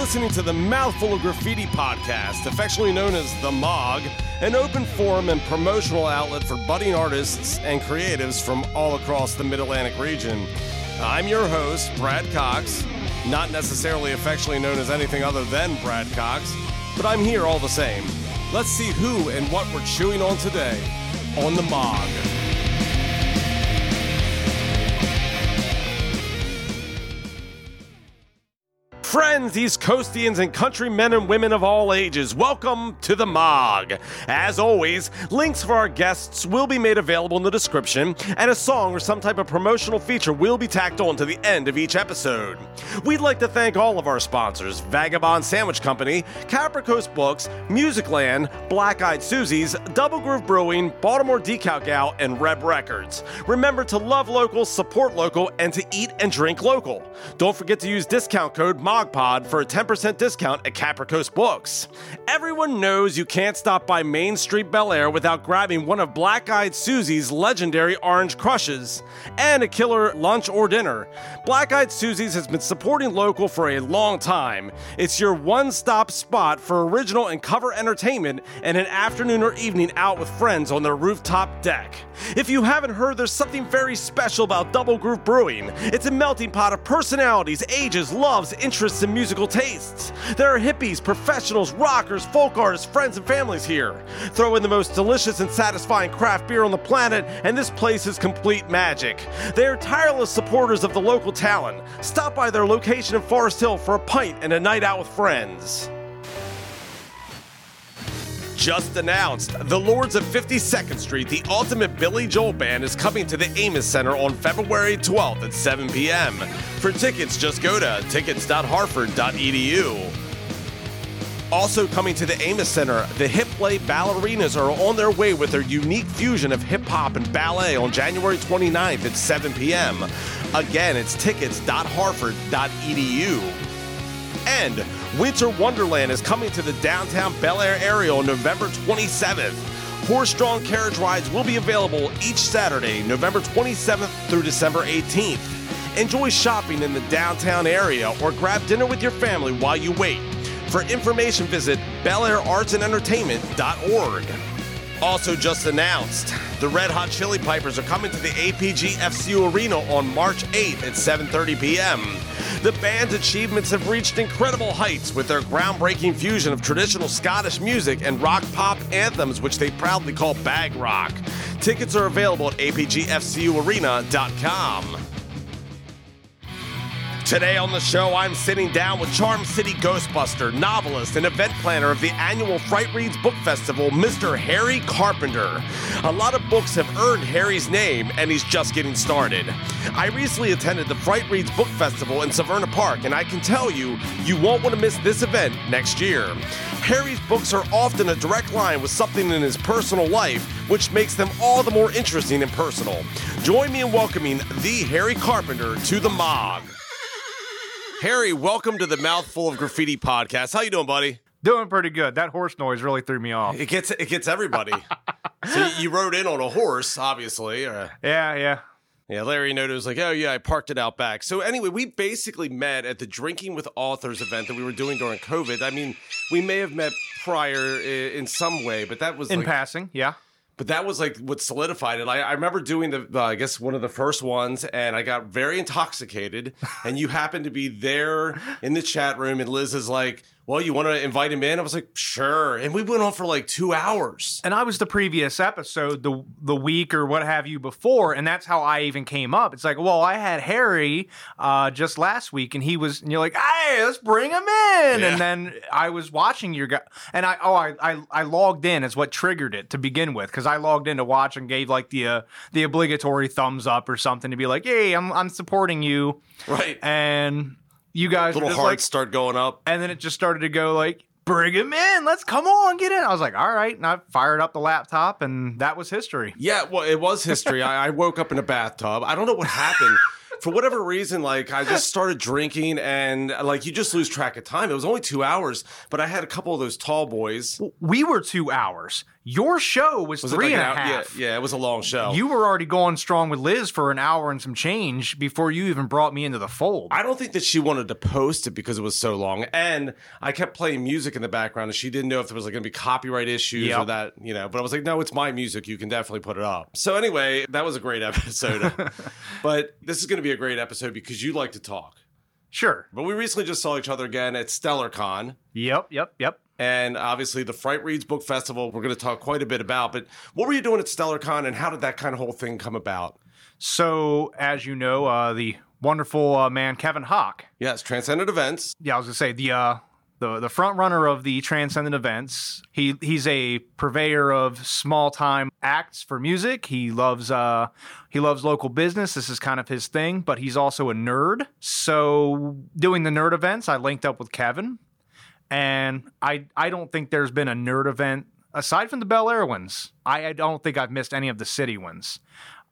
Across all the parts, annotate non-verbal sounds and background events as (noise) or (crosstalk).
listening to the Mouthful of Graffiti podcast, affectionately known as The MOG, an open forum and promotional outlet for budding artists and creatives from all across the Mid Atlantic region. I'm your host, Brad Cox, not necessarily affectionately known as anything other than Brad Cox, but I'm here all the same. Let's see who and what we're chewing on today on The MOG. Friends, East Coastians, and countrymen and women of all ages, welcome to the MOG. As always, links for our guests will be made available in the description, and a song or some type of promotional feature will be tacked on to the end of each episode. We'd like to thank all of our sponsors Vagabond Sandwich Company, Capra Coast Books, Musicland, Black Eyed Susie's, Double Groove Brewing, Baltimore Decal Gal, and Reb Records. Remember to love local, support local, and to eat and drink local. Don't forget to use discount code MOG Pod for a 10% discount at Capra Coast Books. Everyone knows you can't stop by Main Street Bel Air without grabbing one of Black Eyed Susie's legendary orange crushes and a killer lunch or dinner. Black Eyed Susie's has been supporting local for a long time. It's your one stop spot for original and cover entertainment and an afternoon or evening out with friends on their rooftop deck. If you haven't heard, there's something very special about Double Groove Brewing. It's a melting pot of personalities, ages, loves, interests, and musical tastes. There are hippies, professionals, rockers, folk artists, friends, and families here. Throw in the most delicious and satisfying craft beer on the planet, and this place is complete magic. They are tireless supporters of the local talent. Stop by their location in Forest Hill for a pint and a night out with friends just announced. The Lords of 52nd Street, the ultimate Billy Joel band, is coming to the Amoss Center on February 12th at 7 p.m. For tickets, just go to tickets.harford.edu. Also coming to the Amoss Center, the Hip Play Ballerinas are on their way with their unique fusion of hip hop and ballet on January 29th at 7 p.m. Again, it's tickets.harford.edu. And Winter Wonderland is coming to the downtown Bel Air area on November 27th. Horse drawn carriage rides will be available each Saturday, November 27th through December 18th. Enjoy shopping in the downtown area or grab dinner with your family while you wait. For information, visit belairartsandentertainment.org. Also, just announced, the Red Hot Chili Pipers are coming to the APG FCU Arena on March 8th at 7:30 p.m. The band's achievements have reached incredible heights with their groundbreaking fusion of traditional Scottish music and rock pop anthems, which they proudly call bag rock. Tickets are available at apgfcuarena.com. Today on the show, I'm sitting down with Charm City Ghostbuster, novelist, and event planner of the annual Fright Reads Book Festival, Mr. Harry Carpenter. A lot of books have earned Harry's name, and he's just getting started. I recently attended the Fright Reads Book Festival in Severna Park, and I can tell you, you won't want to miss this event next year. Harry's books are often a direct line with something in his personal life, which makes them all the more interesting and personal. Join me in welcoming the Harry Carpenter to the MOG. Harry, welcome to the Mouthful of Graffiti podcast. How you doing, buddy? Doing pretty good. That horse noise really threw me off. It gets it gets everybody. (laughs) so you rode in on a horse, obviously. Yeah, yeah. Yeah, Larry noted was like, oh yeah, I parked it out back. So anyway, we basically met at the Drinking with Authors event that we were doing during COVID. I mean, we may have met prior in some way, but that was in like, passing. Yeah, but that was like what solidified it. I, I remember doing the, uh, I guess one of the first ones, and I got very intoxicated. and you happened to be there in the chat room, and Liz is like, "Well, you want to invite him in?" I was like, "Sure." And we went on for like two hours. And I was the previous episode, the the week or what have you before, and that's how I even came up. It's like, well, I had Harry uh, just last week, and he was, and you're like, "Hey, let's bring him in." Yeah. And then I was watching your guy, and I oh, I, I I logged in is what triggered it to begin with because I logged in to watch and gave like the uh, the obligatory thumbs up or something to be like, "Hey, I'm I'm supporting you." Right. And you guys Little hearts like, start going up. and then it just started to go like, bring him in. Let's come on, get in. I was like, all right. And I fired up the laptop, and that was history. Yeah, well, it was history. I, I woke up in a bathtub. I don't know what happened. For whatever reason, like I just started drinking and like you just lose track of time. It was only two hours, but I had a couple of those tall boys. We were two hours. Your show was, Was three like and a an hour- half. Yeah, yeah, it was a long show. You were already going strong with Liz for an hour and some change before you even brought me into the fold. I don't think that she wanted to post it because it was so long, and I kept playing music in the background, and she didn't know if there was like going to be copyright issues or that, you know. But I was like, no, it's my music. You can definitely put it up. So anyway, that was a great episode. (laughs) but this is going to be a great episode because you like to talk. sure. But we recently just saw each other again at StellarCon. Yep, yep, yep. And obviously, the Fright Reads Book Festival, we're going to talk quite a bit about. But what were you doing at StellarCon, and how did that kind of whole thing come about? So, as you know, uh, the wonderful uh, man Kevin Hawk. Yes, Transcendent Events. Yeah, I was gonna say the uh, the the front runner of the Transcendent events. He he's a purveyor of small time acts for music. He loves uh he loves local business. This is kind of his thing. But he's also a nerd. So doing the nerd events, I linked up with Kevin, and I I don't think there's been a nerd event aside from the Bel Air ones. I, I don't think I've missed any of the city ones.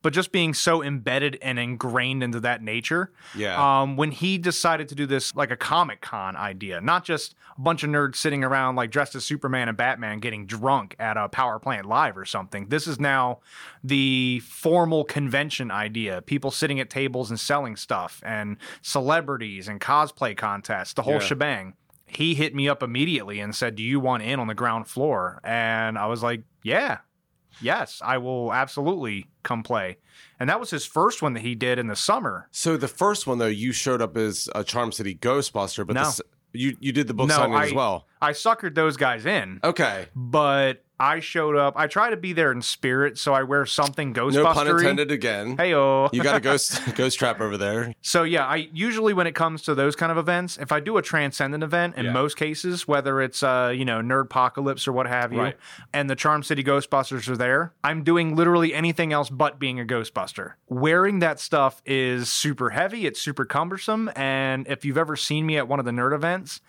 But just being so embedded and ingrained into that nature, Yeah. um, when he decided to do this like a Comic Con idea, not just a bunch of nerds sitting around like dressed as Superman and Batman getting drunk at a power plant live or something. This is now the formal convention idea. People sitting at tables and selling stuff, and celebrities and cosplay contests, the whole Yeah. shebang. He hit me up immediately and said, Do you want in on the ground floor? And I was like, Yeah, yes, I will absolutely come play. And that was his first one that he did in the summer. So the first one though, you showed up as a Charm City Ghostbuster, but No. s- you you did the book No, signing I- as well. I suckered those guys in, Okay, but I showed up. I try to be there in spirit, so I wear something Ghostbustery. no pun intended again. Heyo. (laughs) You got a ghost ghost trap over there. So yeah, I usually when it comes to those kind of events, if I do a transcendent event, in Yeah. most cases, whether it's uh you know nerdpocalypse or what have you, Right. and the Charm City Ghostbusters are there, I'm doing literally anything else but being a Ghostbuster. Wearing that stuff is super heavy, it's super cumbersome, and if you've ever seen me at one of the nerd events,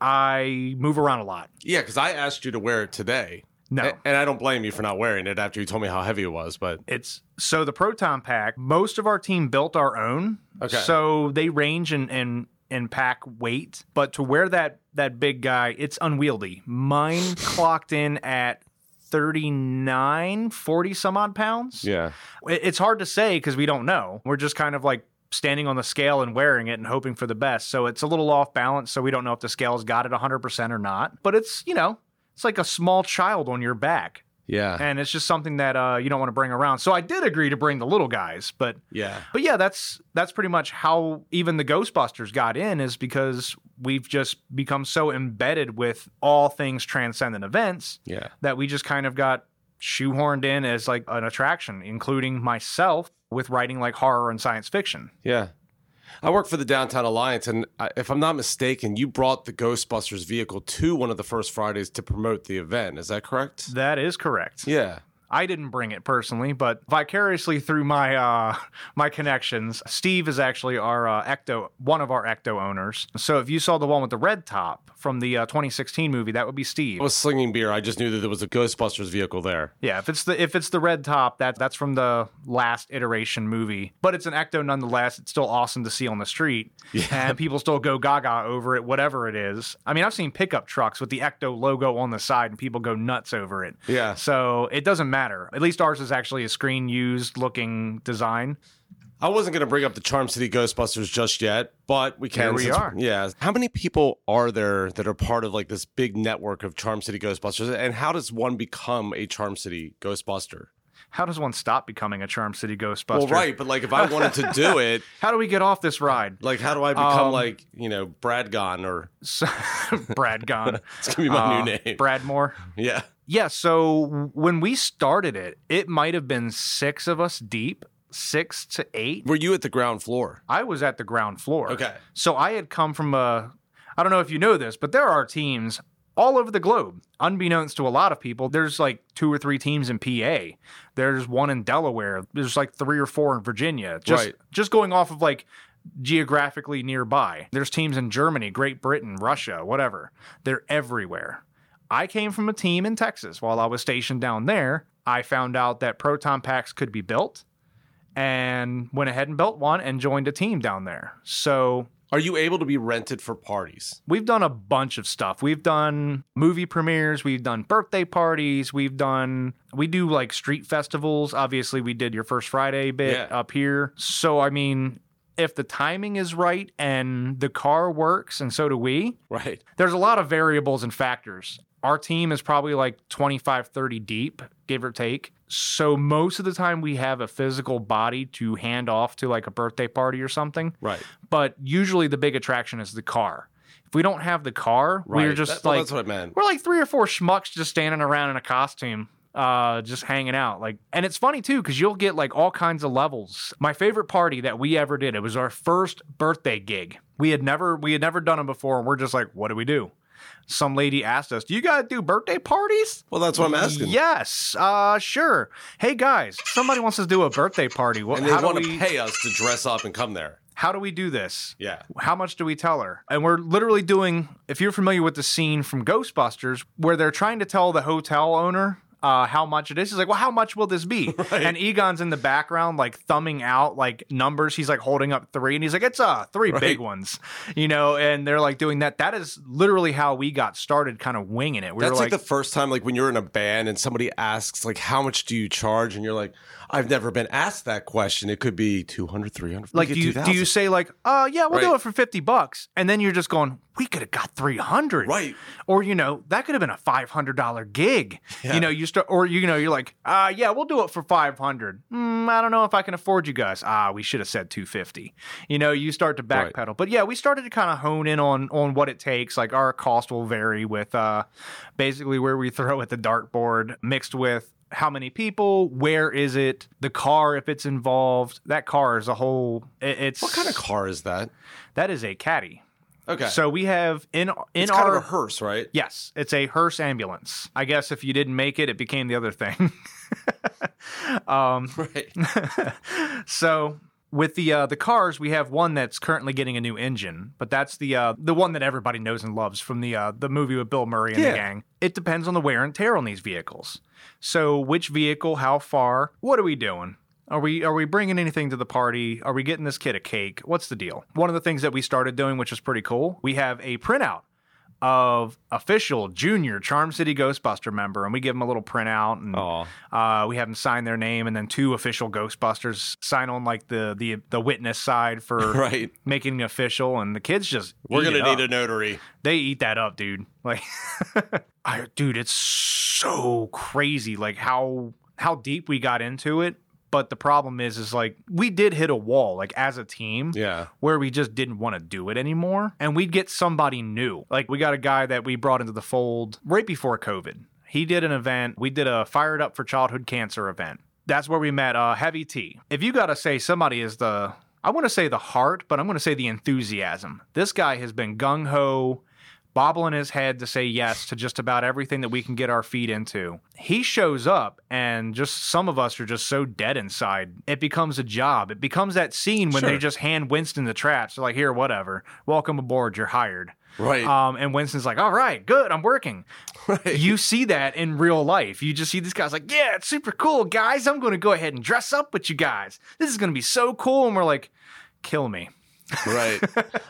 I move around a lot. Yeah, because I asked you to wear it today. No. A- and I don't blame you for not wearing it after you told me how heavy it was. But It's so the proton pack. Most of our team built our own. Okay. So they range in in, in pack weight, but to wear that that big guy, it's unwieldy. Mine (sighs) clocked in at 39, 40 some odd pounds. yeah, It's hard to say because we don't know. We're just kind of like standing on the scale and wearing it and hoping for the best. So it's a little off balance. So we don't know if the scale's got it 100% or not. But it's, you know, it's like a small child on your back yeah, and it's just something that uh, you don't want to bring around. So I did agree to bring the little guys, but yeah. but yeah, that's that's pretty much how even the Ghostbusters got in is because we've just become so embedded with all things transcendent events Yeah. that we just kind of got shoehorned in as like an attraction, including myself with writing like horror and science fiction. Yeah. I work for the Downtown Alliance, and I- if I'm not mistaken, you brought the Ghostbusters vehicle to one of the first Fridays to promote the event. Is that correct? That is correct. Yeah. I didn't bring it personally, but vicariously through my uh, (laughs) my connections, Steve is actually our uh, Ecto, one of our Ecto owners. So if you saw the one with the red top from the uh, 2016 movie, that would be Steve. I was slinging beer. I just knew that there was a Ghostbusters vehicle there. Yeah, if it's the if it's the red top, that that's from the last iteration movie. But it's an Ecto nonetheless. It's still awesome to see on the street, yeah. and (laughs) people still go gaga over it, whatever it is. I mean, I've seen pickup trucks with the Ecto logo on the side, and people go nuts over it. Yeah. So it doesn't matter. At least ours is actually a screen used looking design. I wasn't going to bring up the Charm City Ghostbusters just yet, but we can. Here we are. Yeah. How many people are there that are part of like this big network of Charm City Ghostbusters? And how does one become a Charm City Ghostbuster? How does one stop becoming a Charm City Ghostbuster? Well, right. But like if I wanted to do (laughs) it, How do we get off this ride? like how do I become Um, like, you know, Brad Gon or So- (laughs) Brad Gone. (laughs) it's to be my Uh, new name. Bradmore. yeah. Yeah, so when we started it, it might have been six of us deep, six to eight. Were you at the ground floor? I was at the ground floor. Okay. So I had come from a, I don't know if you know this, but there are teams all over the globe. Unbeknownst to a lot of people, there's like two or three teams in PA. There's one in Delaware. There's like three or four in Virginia. Just, Right. just going off of like geographically nearby. There's teams in Germany, Great Britain, Russia, whatever. They're everywhere. I came from a team in Texas while I was stationed down there. I found out that proton packs could be built and went ahead and built one and joined a team down there. So Are you able to be rented for parties? We've done a bunch of stuff. We've done movie premieres, we've done birthday parties, we've done we do like street festivals. Obviously, we did your first Friday bit Yeah. up here. So I mean, if the timing is right and the car works and so do we, Right. there's a lot of variables and factors. Our team is probably like 25, 30 deep, give or take. So most of the time we have a physical body to hand off to like a birthday party or something. Right. But usually the big attraction is the car. If we don't have the car, we're just That- well, like that's what I meant. we're like three or four schmucks just standing around in a costume uh just hanging out like and it's funny too because you'll get like all kinds of levels my favorite party that we ever did it was our first birthday gig we had never we had never done them before and we're just like what do we do some lady asked us do you guys do birthday parties Well, that's what I'm asking. yes uh sure hey guys somebody wants us to do a birthday party what, And they want we, to pay us to dress up and come there. how do we do this Yeah. how much do we tell her? And we're literally doing, if you're familiar with the scene from Ghostbusters, where they're trying to tell the hotel owner uh, how much it is. He's like, well, how much will this be? (laughs) And Egon's in the background, like thumbing out like numbers. He's like holding up three, and he's like, it's uh three big ones, you know. And they're like doing that. That is literally how we got started, kind of winging it. We That's were like, like, the first time, like when you're in a band and somebody asks, like, how much do you charge? And you're like, I've never been asked that question. It could be 200, 300, like, do you, 2,000. do you say like, uh, yeah, we'll do it for fifty bucks, and then you're just going, we could have got three hundred, Right. Or you know, that could have been a five hundred dollar gig. Yeah. You know, you start, or you know, you're like, uh, yeah, we'll do it for five hundred. Mm, I don't know if I can afford you guys. Ah, we should have said two fifty. You know, you start to Right. backpedal, but yeah, we started to kind of hone in on on what it takes. Like our cost will vary with uh, basically where we (laughs) throw at the dartboard, mixed with how many people, where is it, the car if it's involved. That car is a whole. it's What kind of car is that? that is a caddy. Okay. So we have in in it's our kind of a hearse, right? Yes, it's a hearse ambulance. I guess if you didn't make it, it became the other thing. (laughs) um, (laughs) Right. (laughs) so with the uh, the cars, we have one that's currently getting a new engine, but that's the uh, the one that everybody knows and loves from the uh, the movie with Bill Murray and Yeah. the gang. It depends on the wear and tear on these vehicles. So which vehicle, how far, what are we doing? Are we are we bringing anything to the party? Are we getting this kid a cake? What's the deal? One of the things that we started doing, which is pretty cool, we have a printout of official junior Charm City Ghostbuster member, and we give them a little printout, and uh, we have them sign their name, and then two official Ghostbusters sign on like the the the witness side for (laughs) Right. making it official, and the kids just We're eat going it to up. need a notary. They eat that up, dude. Like, (laughs) I, dude, it's so crazy, like how how deep we got into it. But the problem is, is like we did hit a wall, like as a team, Yeah. where we just didn't want to do it anymore. And we'd get somebody new. Like we got a guy that we brought into the fold right before COVID. He did an event. We did a Fired Up for Childhood Cancer event. That's where we met uh, Heavy T. If you got to say somebody is the, I want to say the heart, but I'm going to say the enthusiasm. This guy has been gung ho, bobbling his head to say yes to just about everything that we can get our feet into. He shows up, and just some of us are just so dead inside. It becomes a job. It becomes that scene when they Sure. just hand Winston the traps. They're like, here, whatever. Welcome aboard. You're hired. Right. Um, and Winston's like, all right, good. I'm working. right. You see that in real life. You just see these guys like, yeah, it's super cool, guys. I'm going to go ahead and dress up with you guys. This is going to be so cool. And we're like, kill me. Right.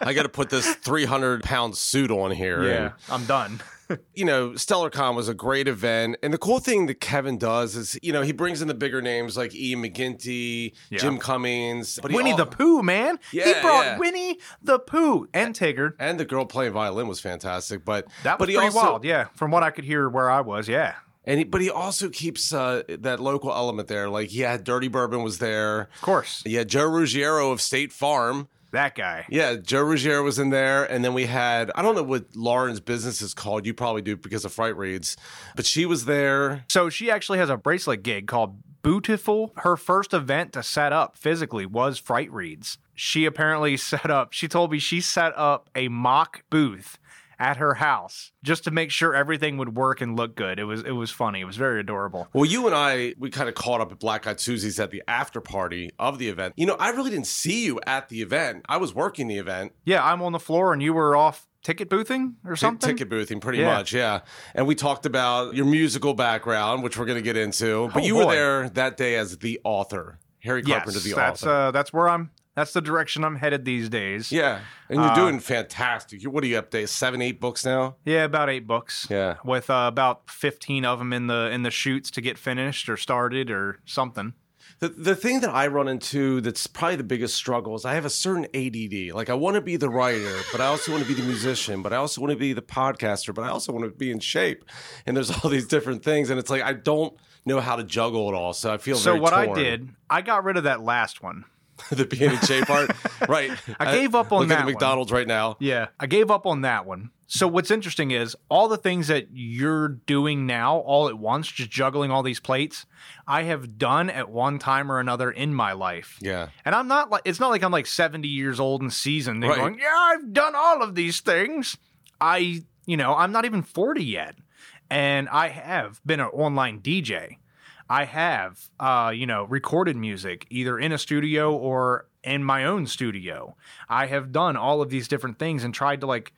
I got to put this 300 pound suit on here. and- I'm done. (laughs) you know, StellarCon was a great event. And the cool thing that Kevin does is, you know, he brings in the bigger names like Ian McGinty, Yeah. Jim Cummings, but Winnie al- the Pooh, man. he brought yeah. Winnie the Pooh and Tigger. and the girl playing violin was fantastic. But That but was he pretty also, wild. Yeah, from what I could hear where I was. Yeah. And he, but he also keeps uh, that local element there. Like he had Dirty Bourbon was there. Of course. Yeah, Joe Ruggiero of State Farm. That guy. Yeah, Joe Ruggiero was in there, and then we had I don't know what Lauren's business is called. You probably do because of Fright Reads, but she was there. So she actually has a bracelet gig called Bootiful. Her first event to set up physically was Fright Reads. She apparently (laughs) set up, she told me she set up a mock booth at her house just to make sure everything would work and look good. It was it was funny. It was very adorable. Well, you and I, we kind of caught up at Black Eyed Susie's at the after party of the event. You know, I really didn't see you at the event. I was working the event, Yeah, I'm on the floor and you were off ticket boothing or something. ticket boothing, pretty Yeah. much, yeah. And we talked about your musical background, which we're going to get into. But Oh, you were there that day as the author, Harry Yes, Carpenter, the that's author. uh, that's where I'm That's the direction I'm headed these days. Yeah, and you're Uh, doing fantastic. You- What are you up to? Seven, eight books now? Yeah, about eight books. Yeah. with uh, about fifteen of them in the in the shoots to get finished or started or something. The, the thing that I run into that's probably the biggest struggle is I have a certain ADD. Like I want to be the writer, but I also want to be the musician, but I also want to be the podcaster, but I also want to be in shape. And there's all these different things, and it's like I don't know how to juggle it all. So I feel So what I did, I got rid of that last one. (laughs) the being in shape part, (laughs) right? I gave up on look that at one. the McDonald's right now. Yeah, I gave up on that one. So what's interesting is all the things that you're doing now all at once, just juggling all these plates, I have done at one time or another in my life. Yeah, And I'm not like it's not like I'm like 70 years old and seasoned and Right. going, "Yeah, I've done all of these things." I, you know, I'm not even 40 yet. And I have been an online DJ. I have uh, you know, recorded music either in a studio or in my own studio. I have done all of these different things and tried to like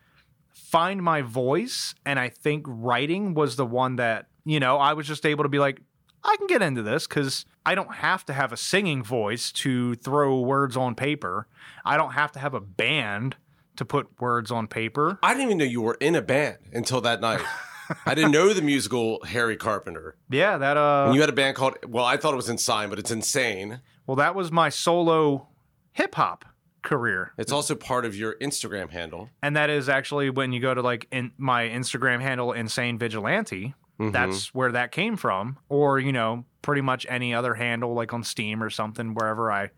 find my voice and I think writing was the one that, you know, I was just able to be like I can get into this cuz I don't have to have a singing voice to throw words on paper. I don't have to have a band to put words on paper. I didn't even know you were in a band until that night. (laughs) I didn't know the musical Harry Carpenter. Yeah, that uh And you had a band called well, I thought it was Insane, but it's Insane. well that was my solo hip hop career. It's also part of your Instagram handle. And that is actually when you go to like in my Instagram handle insane vigilante, Mm-hmm. that's where that came from or you know, pretty much any other handle like on Steam or something wherever I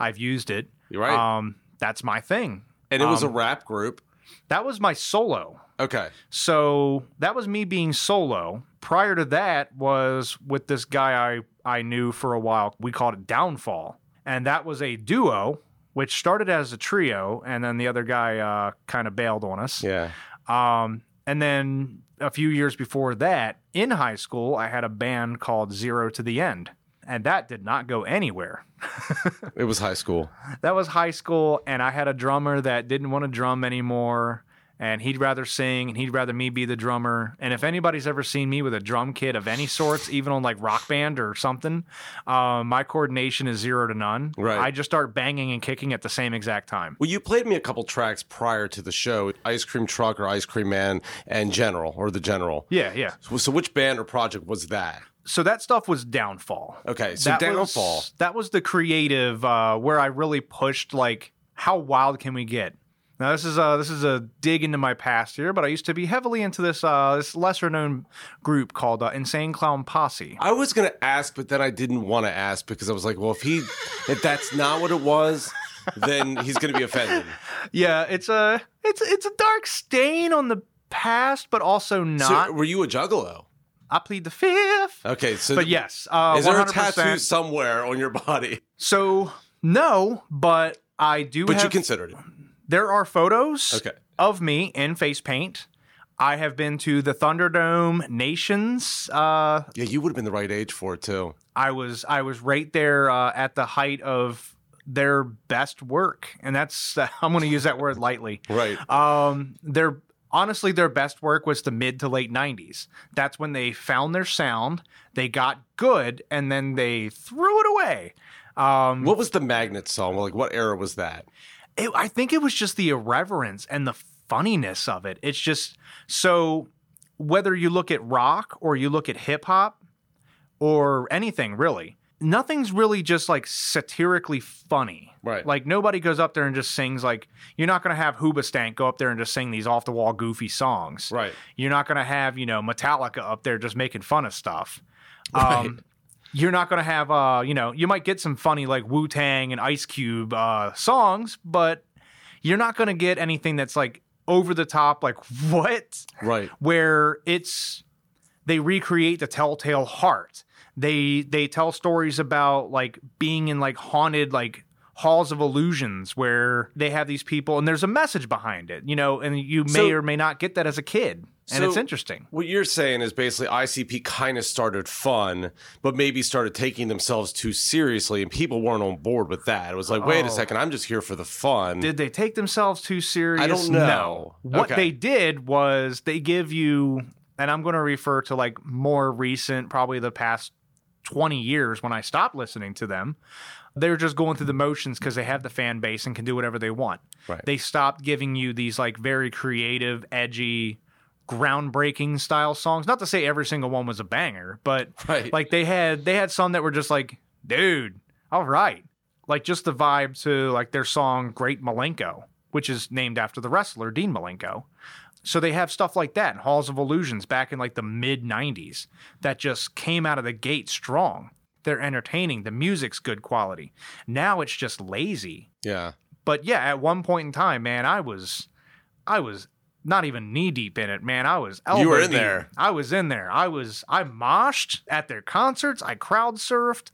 I've used it. You're right. Um that's my thing. and it was a um, rap group. That was my solo. Okay. So that was me being solo. Prior to that was with this guy I, I knew for a while. We called it Downfall. And that was a duo, which started as a trio, and then the other guy uh, kind of bailed on us. Yeah. Um, and then a few years before that, in high school, I had a band called Zero to the End. And that did not go anywhere. (laughs) It was high school. That was high school, and I had a drummer that didn't want to drum anymore, and he'd rather sing, and he'd rather me be the drummer. And if anybody's ever seen me with a drum kit of any sorts, even on like rock band or something, uh, my coordination is zero to none. Right. I just start banging and kicking at the same exact time. Well, you played me a couple tracks prior to the show Ice Cream Truck or Ice Cream Man and General or The General. Yeah, yeah. So, so which band or project was that? So that stuff was downfall. Okay. So that Downfall. Was, that was the creative uh, where I really pushed like how wild can we get. Now this is a this is a dig into my past here, but I used to be heavily into this uh, this lesser known group called uh, Insane Clown Posse. I was going to ask, but then I didn't want to ask because I was like, well, if he, if that's not what it was, then he's going to be offended. Yeah, it's a it's it's a dark stain on the past, but also not. So, were you a juggalo? I plead the fifth. Okay. So, But yes, uh, is there a 100%. tattoo somewhere on your body? So no, but I do. But have, you considered it. There are photos Okay. of me in face paint. I have been to the Thunderdome Nations. Uh, Yeah, you would have been the right age for it too. I was I was right there uh, at the height of their best work, and that's (laughs) I'm going to use that word lightly. Right. Um, their honestly their best work was the mid to late 90s. That's when they found their sound, they got good, and then they threw it away. Um, What was the Magnet song? Like, what era was that? It, I think it was just the irreverence and the funniness of it. It's just so whether you look at rock or you look at hip hop or anything really, nothing's really just like satirically funny. Right. Like nobody goes up there and just sings like you're not going to have Hoobastank go up there and just sing these off the wall goofy songs. Right. You're not going to have, you know, Metallica up there just making fun of stuff. Right. Um, you're not going to have, uh, you know, you might get some funny like Wu Tang and Ice Cube uh, songs, but you're not going to get anything that's like over the top, like (laughs) what? Right. Where it's they recreate the Telltale Heart. They they tell stories about like being in like haunted like halls of illusions where they have these people and there's a message behind it, you know, and you may So- or may not get that as a kid. And So- it's interesting. What you're saying is basically ICP kind of started fun, but maybe started taking themselves too seriously, and people weren't on board with that. It was like, wait a Oh. second, I'm just here for the fun. Did they take themselves too serious? I don't know. No. What Okay. they did was they give you, and I'm going to refer to like more recent, probably the past 20 years when I stopped listening to them. They're just going through the motions because they have the fan base and can do whatever they want. Right. They stopped giving you these like very creative, edgy, groundbreaking style songs. Not to say every single one was a banger, but (laughs) Right. like they had they had some that were just like, dude, all right. Like just the vibe to like their song Great Milenko, which is named after the wrestler Dean Malenko. So they have stuff like that Halls of Illusions back in like the mid 90s that just came out of the gate strong. They're entertaining, the music's good quality. Now it's just lazy. Yeah. But yeah, at one point in time, man, I was I was not even knee deep in it, man. I was elbow You were in deep. there. I was in there. I was I moshed at their concerts. I crowd surfed.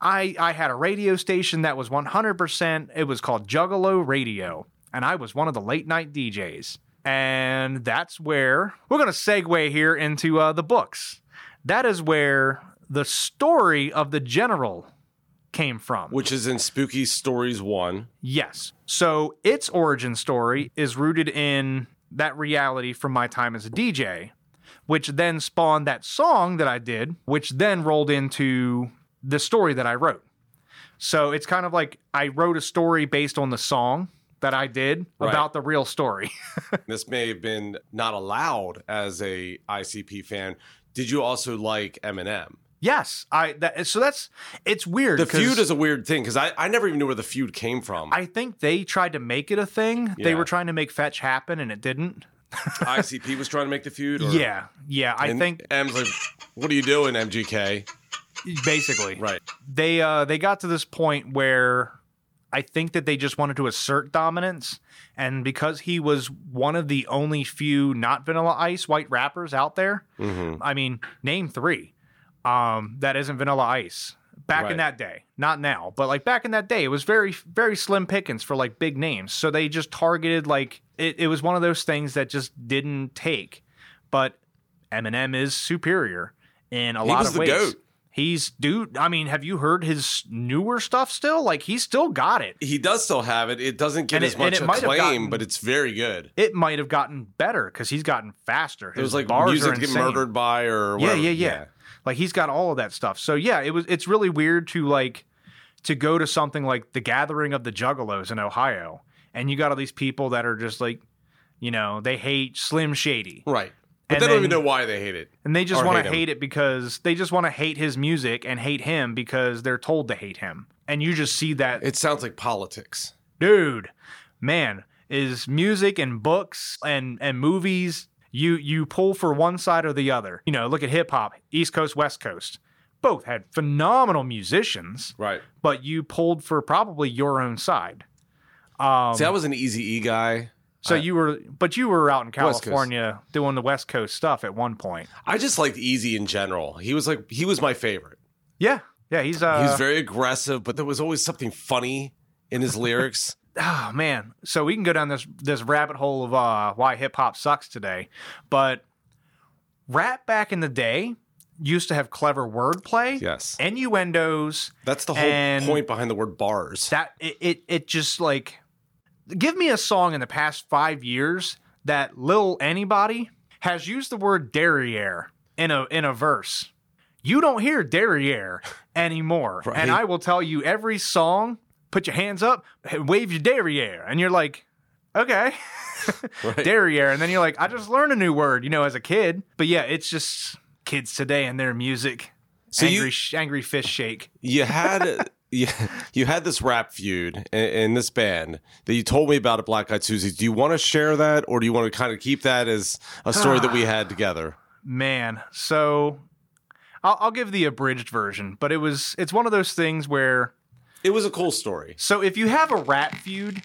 I I had a radio station that was 100%. It was called Juggalo Radio, and I was one of the late night DJs. And that's where we're going to segue here into uh, the books. That is where the story of the general came from. Which is in Spooky Stories 1. Yes. So its origin story is rooted in that reality from my time as a DJ, which then spawned that song that I did, which then rolled into the story that I wrote. So it's kind of like I wrote a story based on the song that I did Right. about the real story. (laughs) This may have been not allowed as a ICP fan. Did you also like Eminem? Yes, I that so that's it's weird. The feud is a weird thing because I, I never even knew where the feud came from. I think they tried to make it a thing. They were trying to make fetch happen and it didn't. (laughs) ICP was trying to make the feud? Or, Yeah. Yeah, I think M's like, what are you doing, MGK? basically. Right. they uh they got to this point where I think that they just wanted to assert dominance, and because he was one of the only few not Vanilla Ice white rappers out there, hmm I mean, name three, um, that isn't Vanilla Ice. Back Right. in that day, not now, but like back in that day, it was very, very slim pickings for like big names. So they just targeted like it, it was one of those things that just didn't take. But Eminem is superior in a He lot was of the ways. GOAT. He's dude. I mean, have you heard his newer stuff? Still, like he's still got it. He does still have it. It doesn't get And as it- much and it might have acclaim, gotten- but it's very good. It might have gotten better because he's gotten faster. His There's like bars music get murdered by or Yeah, whatever. yeah, yeah, Like he's got all of that stuff. So yeah, it was. It's really weird to like to go to something like the Gathering of the Juggalos in Ohio, and you got all these people that are just like, you know, they hate Slim Shady, Right. But And they don't even know why they hate it. and they just want to him. hate it because they just want to hate his music and hate him because they're told to hate him. And you just see that It sounds like politics. dude man is music and books and and movies you you pull for one side or the other you know look at hip hop east coast west coast both had phenomenal musicians Right. but you pulled for probably your own side um See, I was an Easy E guy. so I- you were but you were out in california doing the west coast stuff at one point I just liked Eazy in general. He was like he was my favorite. yeah yeah he's uh he was very aggressive, but there was always something funny in his lyrics. Oh man so we can go down this this rabbit hole of uh why hip hop sucks today but rap back in the day used to have clever wordplay Yes. innuendos That's the whole point behind the word bars. that it, it it just like give me a song in the past five years that lil anybody has used the word derriere in a in a verse you don't hear derriere (laughs) anymore Right. and i will tell you every song put your hands up and wave your derriere and you're like okay (laughs) Right. derriere and then you're like i just learned a new word you know as a kid but yeah it's just kids today and their music So you- angry, sh- angry fish shake you had (laughs) you, you had this rap feud in, in this band that you told me about at Black Eyed Susie. Do you want to share that, or do you want to kind of keep that as a story that we (sighs) had together? Man, so I'll, I'll give the abridged version, but it was it's one of those things where It was a cool story. so if you have a rap feud,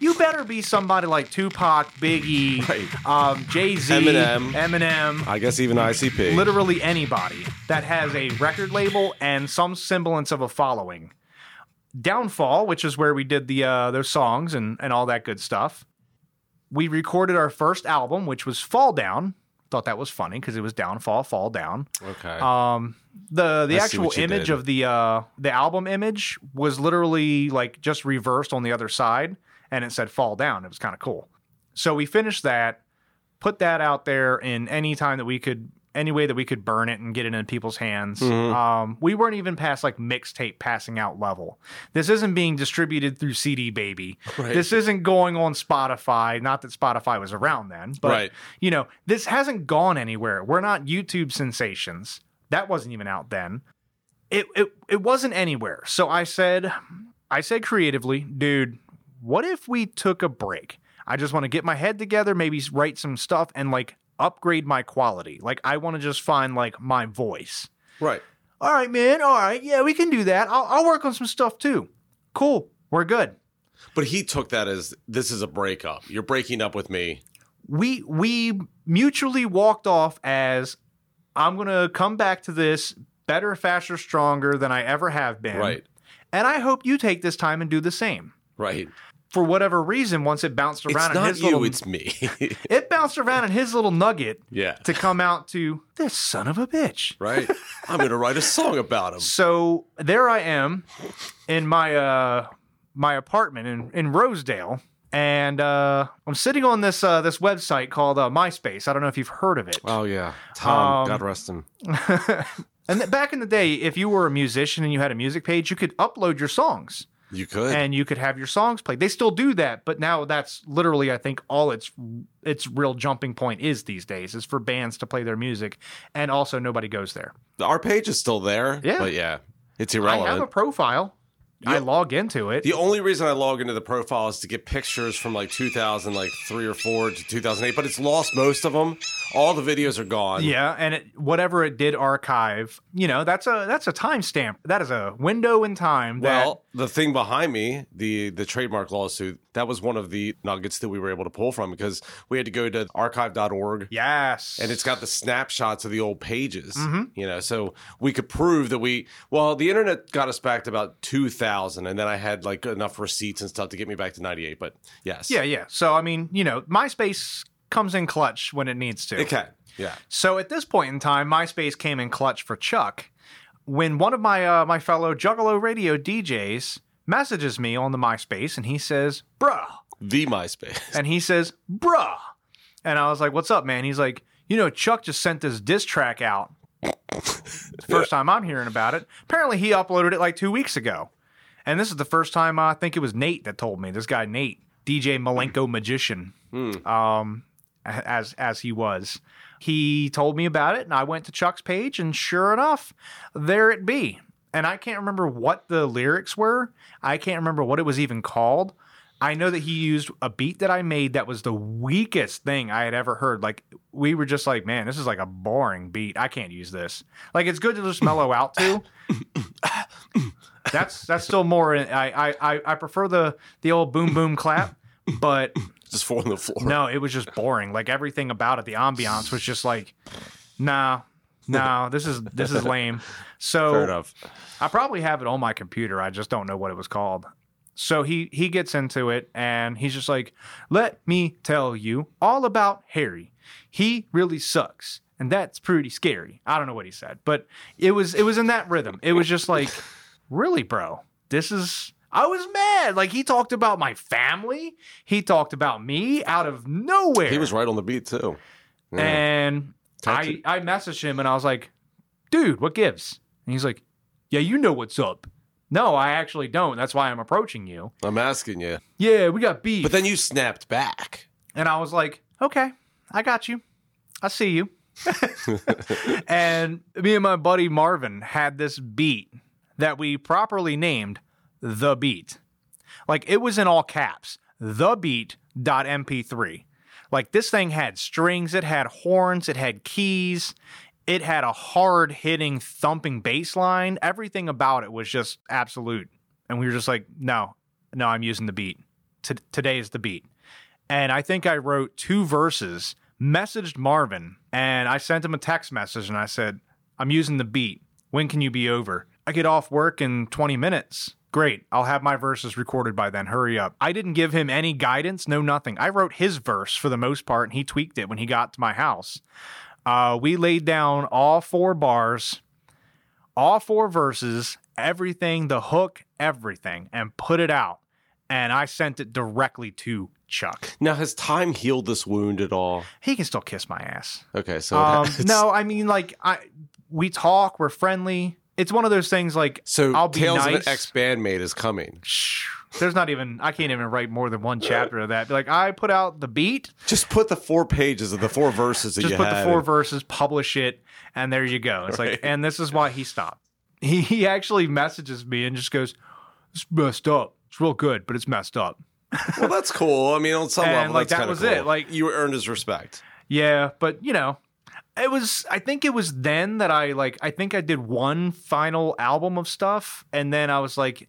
you better be somebody like Tupac, Biggie, (laughs) Right. um, Jay Z, Eminem. Eminem, I guess even ICP. literally anybody that has a record label and some semblance of a following. Downfall, which is where we did the uh, those songs and and all that good stuff. We recorded our first album, which was Fall Down. Thought that was funny because it was Downfall, Fall Down. Okay. Um, the the I actual image did. of the uh the album image was literally like just reversed on the other side, and it said "Fall Down." It was kind of cool. So we finished that, put that out there in any time that we could any way that we could burn it and get it in people's hands. Mhm. Um, we weren't even past like mixtape passing out level. This isn't being distributed through CD Baby. Right. This isn't going on Spotify. Not that Spotify was around then, but Right. you know, this hasn't gone anywhere. We're not YouTube sensations. That wasn't even out then. It it it wasn't anywhere. So I said, I said creatively, dude, what if we took a break? I just want to get my head together, maybe write some stuff and like upgrade my quality. Like I want to just find like my voice. Right. All right, man. All right. Yeah, we can do that. I'll, I'll work on some stuff too. Cool. We're good. But he took that as this is a breakup. You're breaking up with me. we we mutually walked off as I'm gonna come back to this better, faster, stronger than I ever have been. Right. And I hope you take this time and do the same. Right. For whatever reason, once it bounced It's around in. It's not his you, little it's me. (laughs) it bounced around in his little nugget yeah. to come out to this son of a bitch. Right. I'm going to write a song about him. So there I am in my uh my apartment in, in Rosedale. And uh, I'm sitting on this uh, this website called uh, MySpace. I don't know if you've heard of it. Oh yeah. Tom, Um, God rest him. (laughs) And th- back in the day, if you were a musician and you had a music page, you could upload your songs You could. and you could have your songs played. They still do that, but now that's literally, I think, all its its real jumping point is these days is for bands to play their music, and also nobody goes there. Our page is still there. Yeah. But yeah, it's irrelevant. I have a profile. I log into it. The only reason I log into the profile is to get pictures from like 2000, like three or four to 2008, but it's lost most of them. All the videos are gone. yeah, and it, whatever it did archive, you know, that's a that's a timestamp. That is a window in time. That, Well, the thing behind me, the the trademark lawsuit, that was one of the nuggets that we were able to pull from because we had to go to archive.org yes, and it's got the snapshots of the old pages Mm-hmm. you know so we could prove that we well the internet got us back to about 2000 and then i had like enough receipts and stuff to get me back to 98 but yes yeah, yeah. So I mean, you know, MySpace comes in clutch when it needs to. it can yeah So at this point in time, MySpace came in clutch for Chuck when one of my uh, my fellow Juggalo Radio DJs messages me on the MySpace and he says, "Bruh," the myspace and he says, "Bruh," and I was like, "What's up, man?" He's like, "You know, Chuck just sent this diss track out. (laughs) First time I'm hearing about it. Apparently, he uploaded it like two weeks ago, and this is the first time uh, I think it was Nate that told me. This guy Nate, DJ Malenko Magician, um, as as he was." He told me about it, and I went to Chuck's page, and sure enough, there it be. And I can't remember what the lyrics were. I can't remember what it was even called. I know that he used a beat that I made that was the weakest thing I had ever heard. Like we were just like, man, this is like a boring beat. I can't use this. Like it's good to just mellow out to. That's that's still more. I I I- I prefer the the old boom boom clap, but (laughs) just fall on the floor no, it was just boring. Like everything about it, the ambiance was just like, nah, no, this is this is lame. So fair enough I probably have it on my computer. I just don't know what it was called. So he he gets into it and he's just like, "Let me tell you all about Harry. He really sucks, and that's pretty scary." I don't know what he said, but it was it was in that rhythm. It was just like, "Really, bro? This is." I was mad. Like he talked about my family. He talked about me out of nowhere. he was right on the beat too Yeah. And I, I messaged him and I was like, dude, what gives? And he's like, yeah, you know what's up. No, I actually don't. That's why I'm approaching you. i'm asking you Yeah, we got beef. but then you snapped back and I was like, okay, I got you. I see you. (laughs) and me and my buddy Marvin had this beat that we properly named The Beat. Like it was in all caps, The Beat.mp3. Like this thing had strings, it had horns, it had keys, it had a hard hitting, thumping bass line. Everything about it was just absolute. And we were just like, no, no, I'm using the beat. T- today is the beat. And I think I wrote two verses, messaged Marvin, and I sent him a text message and I said, I'm using the beat. When can you be over? I get off work in 20 minutes. Great. I'll have my verses recorded by then. Hurry up. I didn't give him any guidance, no nothing. I wrote his verse for the most part, and he tweaked it when he got to my house. Uh, we laid down all four bars, all four verses, everything, the hook, everything, and put it out. and I sent it directly to Chuck. Now, has time healed this wound at all? He can still kiss my ass. Okay, so Um, no, I mean like I we talk, we're friendly. It's one of those things like So I'll be Tales of an Ex Bandmate is coming. There's not even I can't even write more than one chapter of that. Like I put out the beat, Just put the four pages of the four verses that just you put the four verses, publish it, and there you go. It's Right. like, and this is why he stopped. He, he actually messages me and just goes, "It's messed up. It's real good, but it's messed up." well, that's cool. I mean, on some And, level, like, that was cool. it. Like- you earned his respect. Yeah, but you know, it was. I think it was then that I like. I think I did one final album of stuff, and then I was like,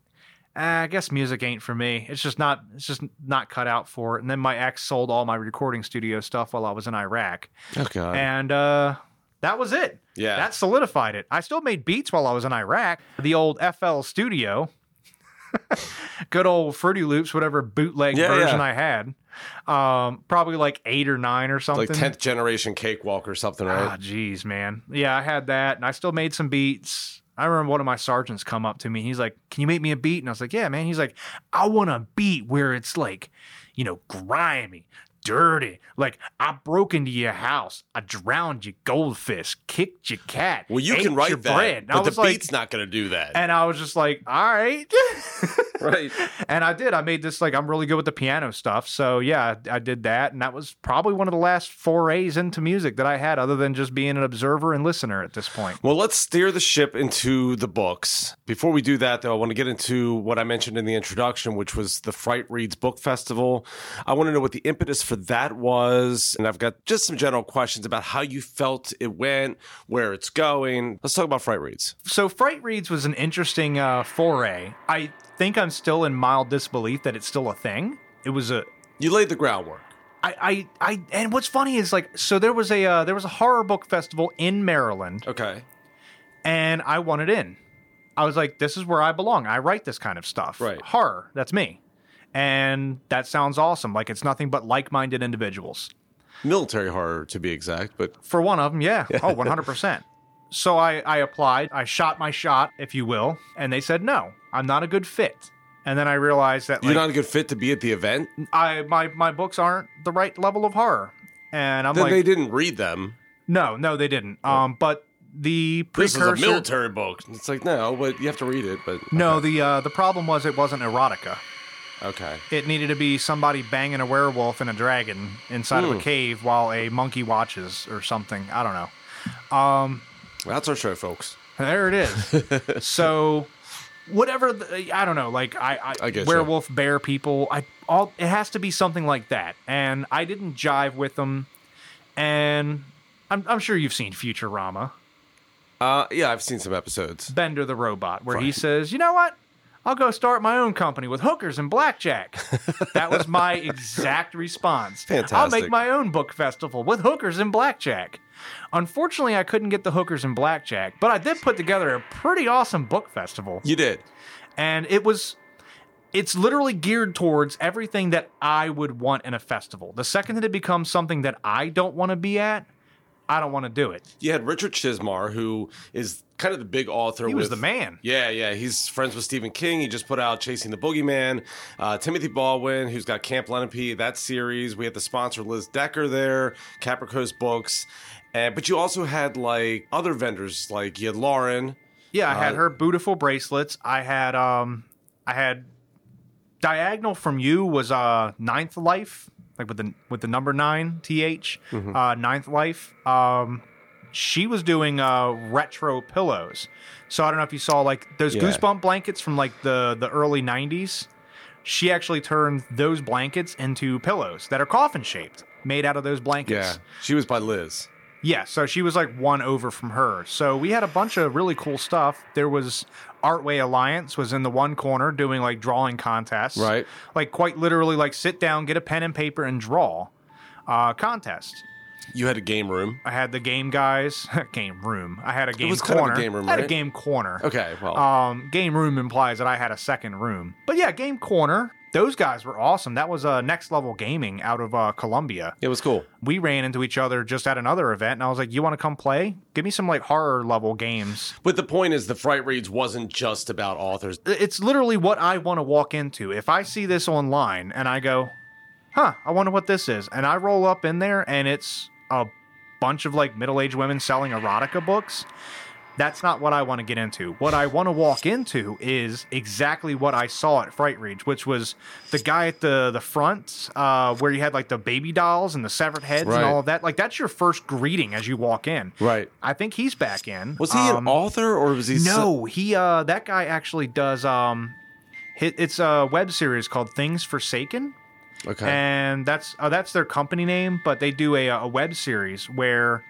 "Ah, I guess music ain't for me. It's just not. It's just not cut out for it. And then my ex sold all my recording studio stuff while I was in Iraq, Oh God. and uh, that was it. yeah. That solidified it. I still made beats while I was in Iraq. The old FL Studio. (laughs) Good old Fruity Loops, whatever bootleg Yeah, version yeah. I had. Um, probably like eight or nine or something. like tenth generation cakewalk or something, Ah, right? jeez, man. Yeah, I had that, and I still made some beats. I remember one of my sergeants come up to me. He's like, "Can you make me a beat?" And I was like, "Yeah, man." He's like, "I want a beat where it's like, you know, grimy, dirty. Like I broke into your house, I drowned your goldfish, kicked your cat. well, you ate can write your that, bread." And but the like, beat's not going to do that. and I was just like, "All right." (laughs) right. and I did. I made this like I'm really good with the piano stuff. So yeah, I, I did that, and that was probably one of the last forays into music that I had, other than just being an observer and listener at this point. Well, let's steer the ship into the books. Before we do that, though, I want to get into what I mentioned in the introduction, which was the Fright Reads Book Festival. I want to know what the impetus for that was. And I've got just some general questions about how you felt it went, where it's going. Let's talk about Fright Reads. So Fright Reads was an interesting uh, foray. I think I'm still in mild disbelief that it's still a thing. It was a You laid the groundwork. I, I, I, and what's funny is like, so there was a uh, there was a horror book festival in Maryland, Okay. and I wanted in. I was like, this is where I belong. I write this kind of stuff. Right. Horror, that's me. And that sounds awesome. Like it's nothing but like-minded individuals. Military horror, to be exact, but For one of them, yeah. Oh, 100%. so I, I applied. I shot my shot, if you will. And they said, no, I'm not a good fit. And then I realized that you're like, not a good fit to be at the event. I my, my books aren't the right level of horror. And I'm Then like, they didn't read them. no, no, they didn't. Um, But the This is a military book. It's like, no, but you have to read it. But No, the uh, the problem was it wasn't erotica. Okay. It needed to be somebody banging a werewolf and a dragon inside of Hmm. a cave while a monkey watches or something. I don't know. That's our show, folks. There it is. (laughs) so, whatever. The, I don't know. Like I, I, I get ya. werewolf, bear people. I all. It has to be something like that. And I didn't jive with them. And I'm, I'm sure you've seen Futurama, Uh, yeah, I've seen some episodes. Bender the robot, where he Right. says, "You know what? I'll go start my own company with hookers and blackjack." that was my (laughs) exact response. Fantastic. I'll make my own book festival with hookers and blackjack. Unfortunately, I couldn't get the hookers and blackjack, but I did put together a pretty awesome book festival. You did. And it was it's literally geared towards everything that I would want in a festival. The second that it becomes something that I don't want to be at, I don't want to do it. You had Richard Chizmar, who is kind of the big author. He was with- the man. Yeah, yeah. He's friends with Stephen King. He just put out Chasing the Boogeyman. Uh, Timothy Baldwin, who's got Camp Lenape, that series. We had the sponsor Liz Decker there, Caprico's Books. And, but you also had like other vendors, like you had Lauren. Yeah, I had Uh, her beautiful bracelets. I had um I had diagonal from you was uh ninth life, like with the with the number nine TH, Mm-hmm. uh ninth life. Um she was doing uh retro pillows. So I don't know if you saw like those Yeah. goosebump blankets from like the the early nineties. She actually turned those blankets into pillows that are coffin shaped, made out of those blankets. Yeah, she was by Liz. Yeah, so she was like one over from her. So we had a bunch of really cool stuff. There was Artway Alliance was in the one corner doing like drawing contests. Right. Like quite literally like sit down, get a pen and paper and draw uh contest. You had a game room. I had the game guys, (laughs) game room. I had a game it was kind of a corner. game room, I had a game corner. Okay, well, Um, game room implies that I had a second room. But yeah, game corner. Those guys were awesome. That was uh, Next Level Gaming out of uh, Columbia. It was cool. We ran into each other just at another event, and I was like, "You want to come play? Give me some like horror level games." But the point is, the Fright Reads wasn't just about authors. It's literally what I want to walk into. If I see this online and I go, "Huh, I wonder what this is," and I roll up in there and it's a bunch of like middle aged women selling erotica books. That's not what I want to get into. What I want to walk into is exactly what I saw at Fright Reads, which was the guy at the the front uh, where you had like the baby dolls and the severed heads Right. and all of that. Like that's your first greeting as you walk in. Right. I think he's back in. Was he Um, an author or was he? no, he uh that guy actually does um it's a web series called Things Forsaken okay. and that's uh, that's their company name, but they do a a web series where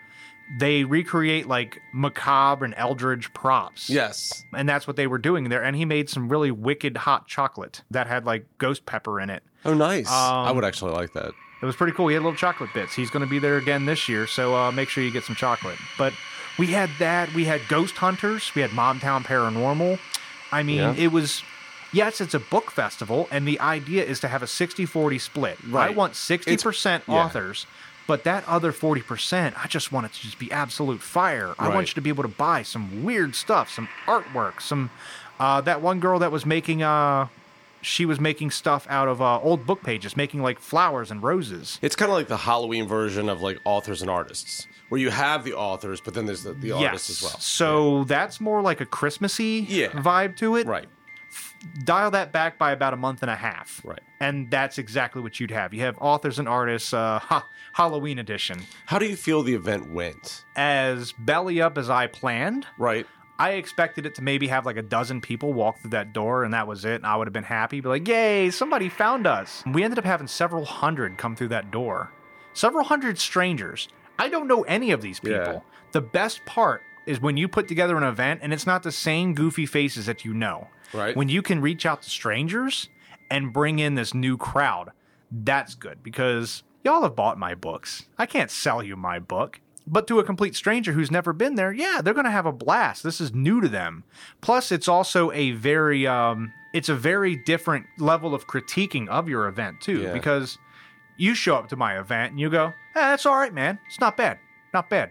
they recreate like macabre and eldritch props. yes. And that's what they were doing there and he made some really wicked hot chocolate that had like ghost pepper in it. Oh, nice. I Um, would actually like that. It was pretty cool. He had little chocolate bits. He's going to be there again this year, so uh, make sure you get some chocolate. But we had that. We had Ghost Hunters. We had Mobtown Paranormal. I mean, Yeah. it was. Yes, it's a book festival, and the idea is to have a 60 40 split. I want 60% yeah. authors, but that other 40%, I just want it to just be absolute fire. I want you to be able to buy some weird stuff, some artwork, some. Uh, that one girl that was making. Uh, she was making stuff out of uh, old book pages, making like flowers and roses. It's kind of like the Halloween version of like authors and artists, where you have the authors, but then there's the, the artists as well. So that's more like a Christmassy Yeah. vibe to it. Right. Dial that back by about a month and a half. Right. And that's exactly what you'd have. You have authors and artists, uh, ha- Halloween edition. How do you feel the event went? As belly up as I planned, Right. I expected it to maybe have like a dozen people walk through that door and that was it. And I would have been happy, be like, yay, somebody found us. We ended up having several hundred come through that door. Several hundred strangers. I don't know any of these people. Yeah. The best part is when you put together an event and it's not the same goofy faces that you know. Right. When you can reach out to strangers and bring in this new crowd, that's good because y'all have bought my books. I can't sell you my book. But to a complete stranger who's never been there, yeah, they're going to have a blast. This is new to them. Plus, it's also a very, um, it's a very different level of critiquing of your event too, Yeah. because you show up to my event and you go, eh, that's all right, man. It's not bad. Not bad.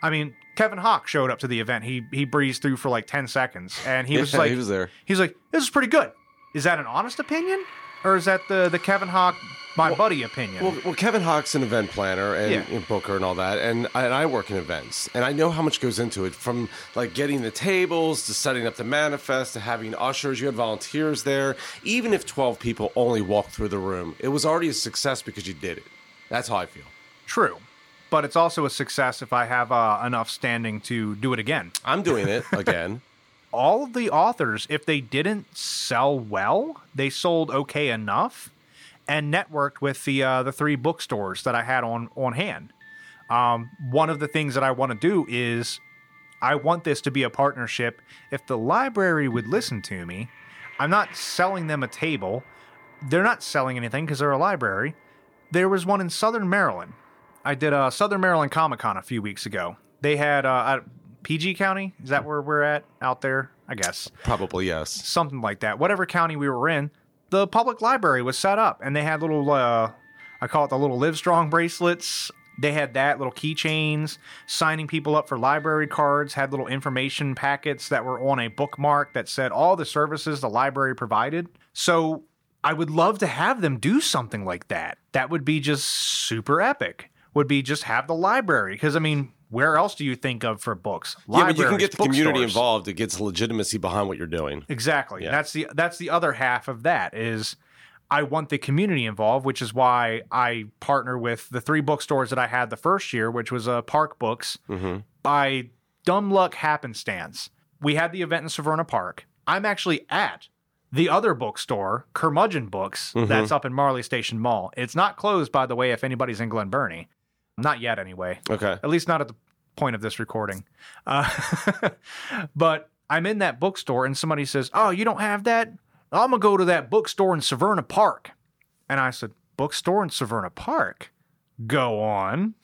I mean, Kevin Hawk showed up to the event. He he breezed through for like 10 seconds and he (laughs) was Yeah, like he was there. He's like, "This is pretty good." Is that an honest opinion or is that the the Kevin Hawk my buddy opinion? Well, well, Kevin Hawk's an event planner and, Yeah. and booker and all that, and I, and I work in events, and I know how much goes into it. From like getting the tables to setting up the manifest to having ushers, you had volunteers there. Even if twelve people only walked through the room, it was already a success because you did it. That's how I feel. True. But it's also a success if I have uh, enough standing to do it again. I'm doing it (laughs) again. all of the authors, if they didn't sell well, they sold okay enough, and networked with the uh, the three bookstores that I had on on hand. Um, one of the things that I want to do is I want this to be a partnership. If the library would listen to me, I'm not selling them a table. They're not selling anything because they're a library. There was one in Southern Maryland. I did a Southern Maryland Comic Con a few weeks ago. They had uh, PG County. Is that where we're at out there? I guess Probably yes. something like that. Whatever county we were in, the public library was set up, and they had little, uh, I call it the little Livestrong bracelets. They had that little keychains, signing people up for library cards. Had little information packets that were on a bookmark that said all the services the library provided. So I would love to have them do something like that. That would be just super epic. Would be just have the library because I mean, where else do you think of for books? Yeah, but you can get the community bookstores. involved. It gets legitimacy behind what you're doing. Exactly. Yeah. That's the that's the other half of that is I want the community involved, which is why I partner with the three bookstores that I had the first year, which was uh, Park Books. Mm-hmm. By dumb luck happenstance, we had the event in Severna Park. I'm actually at the other bookstore, Curmudgeon Books, Mm-hmm. that's up in Marley Station Mall. It's not closed, by the way, if anybody's in Glen Burnie. Not yet, anyway Okay. at least not at the point of this recording. Uh, (laughs) but I'm in that bookstore and somebody says, Oh, you don't have that? I'm going to go to that bookstore in Severna Park. And I said, Bookstore in Severna Park? Go on.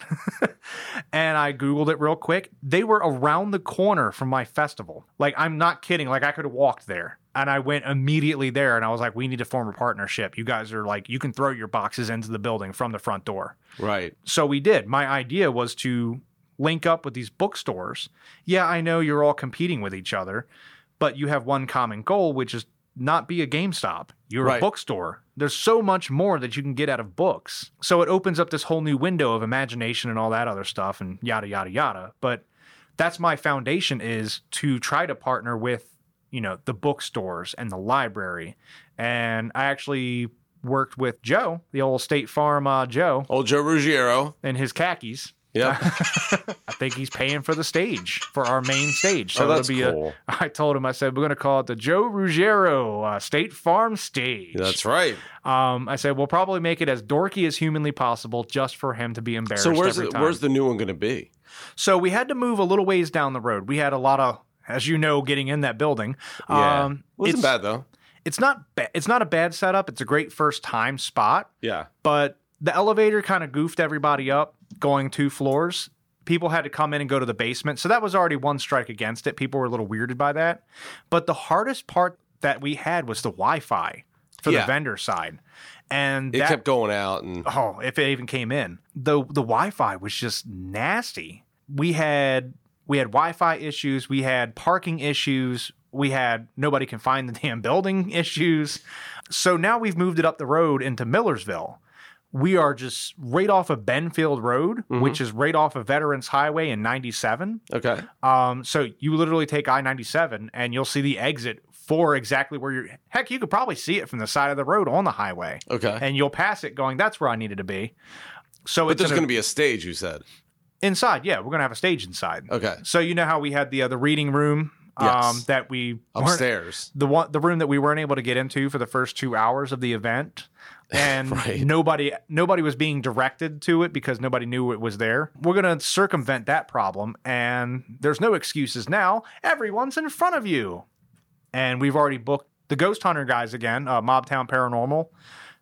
(laughs) and I Googled it real quick. They were around the corner from my festival. Like, I'm not kidding. Like, I could have walked there. And I went immediately there and I was like, we need to form a partnership. You guys are like, you can throw your boxes into the building from the front door. Right. So we did. My idea was to link up with these bookstores. Yeah, I know you're all competing with each other, but you have one common goal, which is not be a GameStop. You're Right. a bookstore. There's so much more that you can get out of books. So it opens up this whole new window of imagination and all that other stuff and yada yada yada. But that's my foundation is to try to partner with, you know, the bookstores and the library. And I actually worked with Joe, the old State Farm uh, Joe, Old Joe Ruggiero. in his khakis. Yeah. (laughs) I think he's paying for the stage for our main stage. Oh, So that's it'll be cool. a. (laughs) I told him I said we're going to call it the Joe Ruggiero uh, State Farm Stage. That's right. Um, I said we'll probably make it as dorky as humanly possible, just for him to be embarrassed. So where's the, where's the new one going to be? So we had to move a little ways down the road. We had a lot of, as you know, getting in that building. Yeah. Um, Wasn't it's, bad though. It's not. Ba- it's not a bad setup. It's a great first time spot. Yeah. but the elevator kind of goofed everybody up going two floors. People had to come in and go to the basement. So that was already one strike against it. People were a little weirded by that. But the hardest part that we had was the Wi Fi for Yeah. the vendor side. And It that, kept going out and oh, if it even came in. The the Wi Fi was just nasty. We had we had Wi Fi issues, we had parking issues, we had nobody can find the (laughs) damn building issues. So now we've moved it up the road into Millersville. We are just right off of Benfield Road, which is right off of Veterans Highway in 97. okay. Um, so you literally take I 97 and you'll see the exit for exactly where you're. Heck, you could probably see it from the side of the road on the highway Okay. and you'll pass it going, that's where I needed to be. So but it's there's going to be a stage, you said. Inside. Yeah, we're gonna have a stage inside. Okay. So you know how we had the uh, the reading room um, that we Upstairs. the one the room that we weren't able to get into for the first two hours of the event. (laughs) And Right. nobody nobody was being directed to it because nobody knew it was there. We're gonna circumvent that problem, and there's no excuses now. Everyone's in front of you, and we've already booked the Ghost Hunter guys again, uh, Mobtown Paranormal.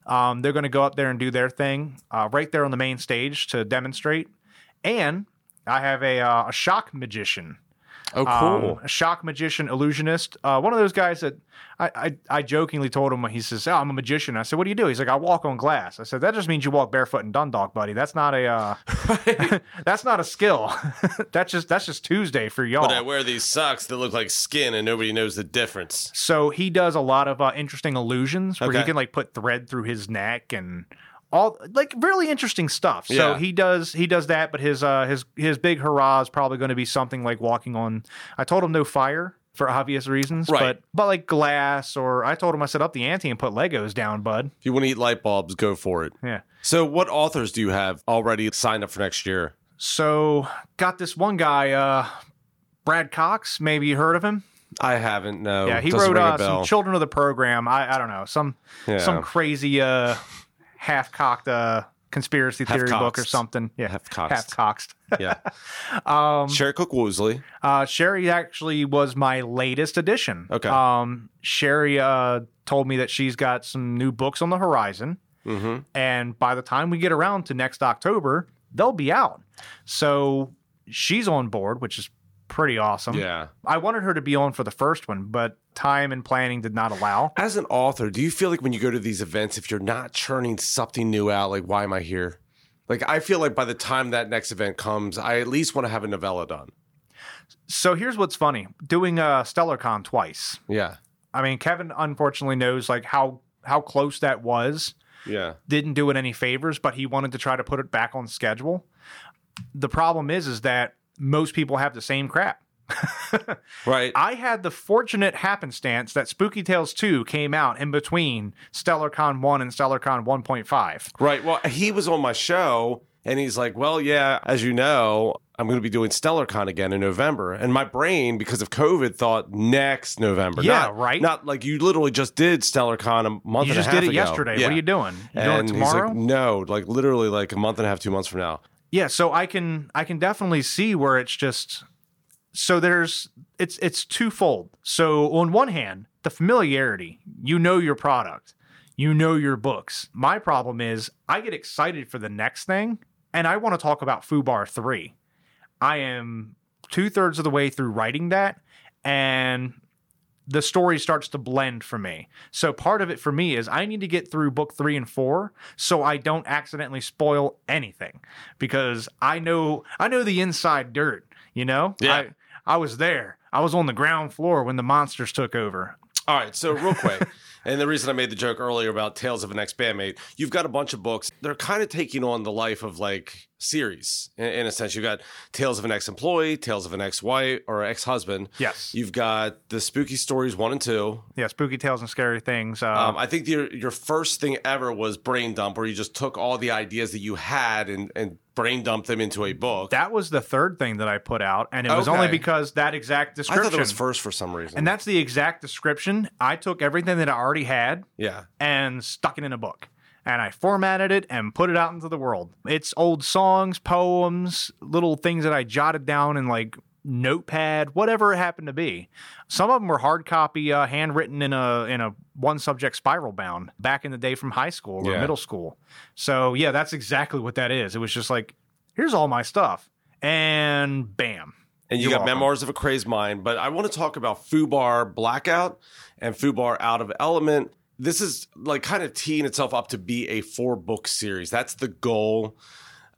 Um, they're going to go up there and do their thing uh, right there on the main stage to demonstrate. And I have a, uh, a shock magician Oh, um, cool. a shock magician, illusionist. Uh, one of those guys that I, I, I jokingly told him, when he says, oh, I'm a magician. I said, what do you do? He's like, I walk on glass. I said, that just means you walk barefoot in Dundalk, buddy. That's not a, uh, (laughs) (laughs) that's not a skill. (laughs) that's just, that's just Tuesday for y'all. but I wear these socks that look like skin and nobody knows the difference. So he does a lot of uh, interesting illusions where he can like put thread through his neck and all like really interesting stuff. So Yeah. he does he does that, but his uh his his big hurrah is probably going to be something like walking on. I told him no fire for obvious reasons, Right. but but like glass or I told him I set up the ante and put Legos down, bud. If you want to eat light bulbs, go for it. Yeah. So, what authors do you have already signed up for next year? So got this one guy, uh Brad Cox. Maybe you heard of him? I haven't. No. Yeah, he Doesn't wrote uh, some children of the program. I, I don't know some Yeah. some crazy uh, half cocked uh, conspiracy theory book or something. Yeah, half cocked. half coxed. (laughs) yeah. (laughs) um, Sherry Cook Woosley. uh, Sherry actually was my latest addition. Okay. Um, Sherry uh, told me that she's got some new books on the horizon, Mm-hmm. and by the time we get around to next October, they'll be out. So she's on board, which is pretty awesome. Yeah. I wanted her to be on for the first one, but time and planning did not allow. As an author, do you feel like when you go to these events, if you're not churning something new out, like why am I here? Like I feel like by the time that next event comes, I at least want to have a novella done. So here's what's funny: doing uh, StellarCon twice. Yeah. I mean, Kevin unfortunately knows like how how close that was. Yeah. Didn't do it any favors, but he wanted to try to put it back on schedule. The problem is, is that most people have the same crap. (laughs) Right. I had the fortunate happenstance that Spooky Tales 2 came out in between StellarCon 1 and StellarCon 1.5. Right. Well, he was on my show and he's like, Well, yeah, as you know, I'm going to be doing StellarCon again in November. And my brain, because of COVID, thought next November. Yeah, Not- right. Not like you literally just did StellarCon a month You and just a half did it ago. yesterday. Yeah. What are you doing? You doing and he's tomorrow? like, No, like literally like a month and a half, two months from now. Yeah, so I can I can definitely see where it's just so there's it's it's twofold. So on one hand, the familiarity, you know your product, you know your books. My problem is I get excited for the next thing, and I want to talk about Fubar three. I am two thirds of the way through writing that, and the story starts to blend for me. So part of it for me is I need to get through book three and four so I don't accidentally spoil anything because I know I know the inside dirt. You know, Yeah. I, I was there. I was on the ground floor when the monsters took over. All right, so real quick, (laughs) and the reason I made the joke earlier about Tales of an Ex Bandmate, you've got a bunch of books. They're kind of taking on the life of like series in, in a sense. You've got Tales of an Ex Employee, Tales of an Ex Wife or Ex Husband. Yes. You've got the Spooky Stories one and two. Yeah, spooky tales and scary things. Uh, Um, I think your your first thing ever was Brain Dump, where you just took all the ideas that you had and and brain dumped them into a book. that was the third thing that I put out, and it was only because that exact I description. thought it was first for some reason. and that's the exact description. I took everything that I already had yeah. and stuck it in a book. And I formatted it and put it out into the world. It's old songs, poems, little things that I jotted down in like notepad, whatever it happened to be. Some of them were hard copy, uh, handwritten in a in a one subject spiral bound back in the day from high school or Yeah. middle school. So yeah, that's exactly what that is. It was just like, here's all my stuff, and bam. And you You're got welcome. Memoirs of a Crazed Mind, but I want to talk about Fubar Blackout and Fubar Out of Element. This is like kind of teeing itself up to be a four book series. That's the goal.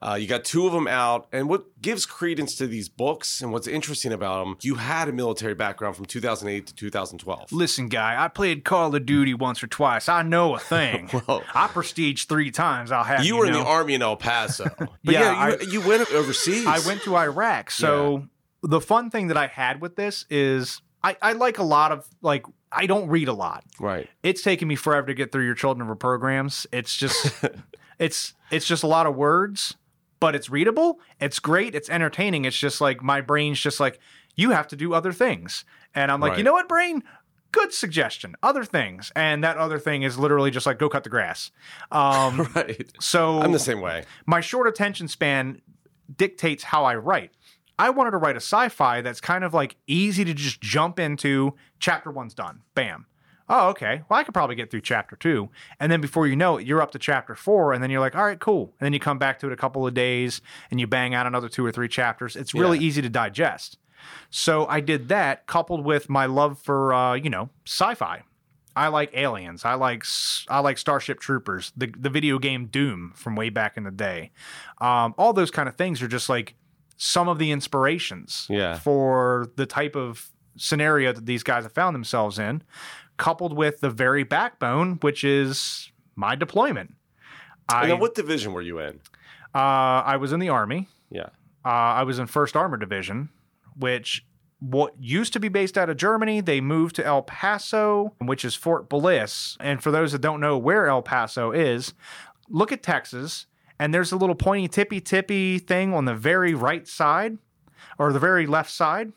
Uh, you got two of them out, and what gives credence to these books and what's interesting about them, you had a military background from 2008 to 2012. Listen, guy, I played Call of Duty once or twice. I know a thing. (laughs) Whoa. I prestige three times. I'll have You you, were in the army in El Paso, (laughs) but Yeah, yeah, you, you went overseas. I went to Iraq. So the fun thing that I had with this is I, I like a lot of like I don't read a lot. right. It's taken me forever to get through your children of programs. It's just (laughs) it's it's just a lot of words, but it's readable. It's great. It's entertaining. It's just like my brain's just like you have to do other things, and I'm like, Right. you know what, brain. Good suggestion. Other things, and that other thing is literally just like go cut the grass. Um, (laughs) Right. so I'm the same way. my short attention span dictates how I write. I wanted to write a sci-fi that's kind of like easy to just jump into. Chapter one's done. Bam. Oh, okay. Well, I could probably get through chapter two. And then before you know it, you're up to chapter four. And then you're like, all right, cool. And then you come back to it a couple of days and you bang out another two or three chapters. It's really Yeah. easy to digest. So I did that coupled with my love for, uh, you know, sci fi. I like aliens. I like I like Starship Troopers, the the video game Doom from way back in the day. Um, all those kind of things are just like some of the inspirations Yeah. for the type of scenario that these guys have found themselves in, coupled with the very backbone, which is my deployment. I then what division were you in? uh, I was in the army. Yeah. Uh, I was in First Armored Division, which what used to be based out of Germany. They moved to El Paso, which is Fort Bliss. And for those that don't know where El Paso is, look at Texas, and there's a little pointy tippy tippy thing on the very right side or the very left side.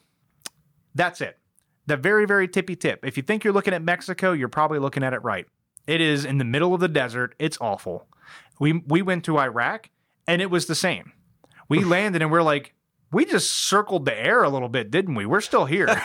That's it. The very, very tippy tip. If you think you're looking at Mexico, you're probably looking at it right. It is in the middle of the desert. It's awful. We we went to Iraq and it was the same. We (laughs) landed and we're like, we just circled the air a little bit, didn't we? We're still here. (laughs)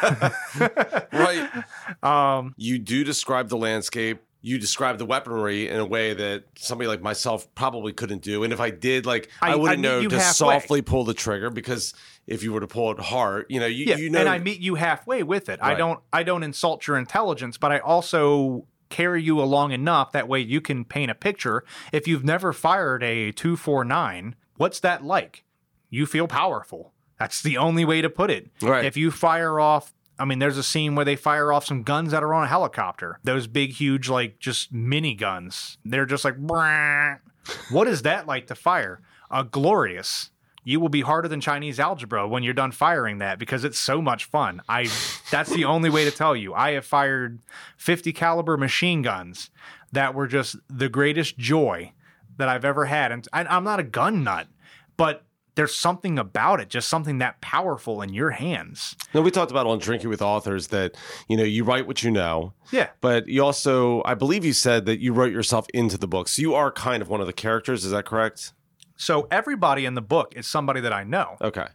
Right. (laughs) um, you do describe the landscape. You describe the weaponry in a way that somebody like myself probably couldn't do. And if I did, like, I, I- I wouldn't meet know to halfway. softly pull the trigger because if you were to pull it hard, you know, you, yeah, you know, and I meet you halfway with it. I don't I don't insult your intelligence, but I also carry you along enough that way you can paint a picture. If you've never fired a 249, what's that like? You feel powerful. That's the only way to put it. Right. If you fire off I mean, there's a scene where they fire off some guns that are on a helicopter. Those big, huge, like just mini guns. They're just like, "Brrrr." what is that like to fire? Uh, glorious. You will be harder than Chinese algebra when you're done firing that because it's so much fun. I that's the only way to tell you. I have fired 50 caliber machine guns that were just the greatest joy that I've ever had. And I, I'm not a gun nut, but there's something about it, just something that powerful in your hands. No, we talked about on Drinking with Authors that, you know, you write what you know, Yeah. but you also, I believe you said that you wrote yourself into the book. So you are kind of one of the characters. Is that correct? So everybody in the book is somebody that I know. Okay.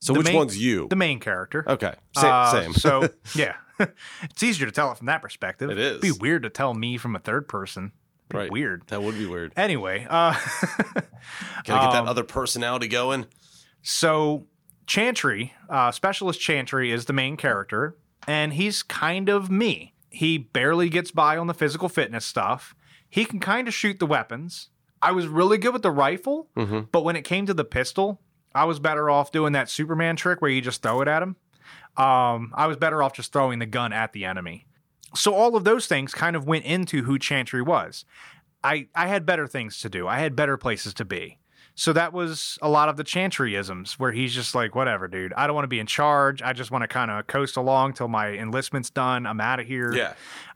So The which main- one's you? The main character. okay. Sa- Uh, same. so (laughs) yeah, (laughs) it's easier to tell it from that perspective. It is. It'd be weird to tell me from a third person. Right. Weird. That would be weird. Anyway, uh, (laughs) Gotta get that Um, other personality going. so Chantry, uh, Specialist Chantry, is the main character. and he's kind of me. He barely gets by on the physical fitness stuff. He can kind of shoot the weapons. I was really good with the rifle, but when it came to the pistol, I was better off doing that Superman trick where you just throw it at him. Um, I was better off just throwing the gun at the enemy. So all of those things kind of went into who Chantry was. I I had better things to do. I had better places to be. So that was a lot of the Chantryisms where he's just like, whatever, dude. I don't want to be in charge. I just want to kind of coast along till my enlistment's done. I'm out of here. Yeah.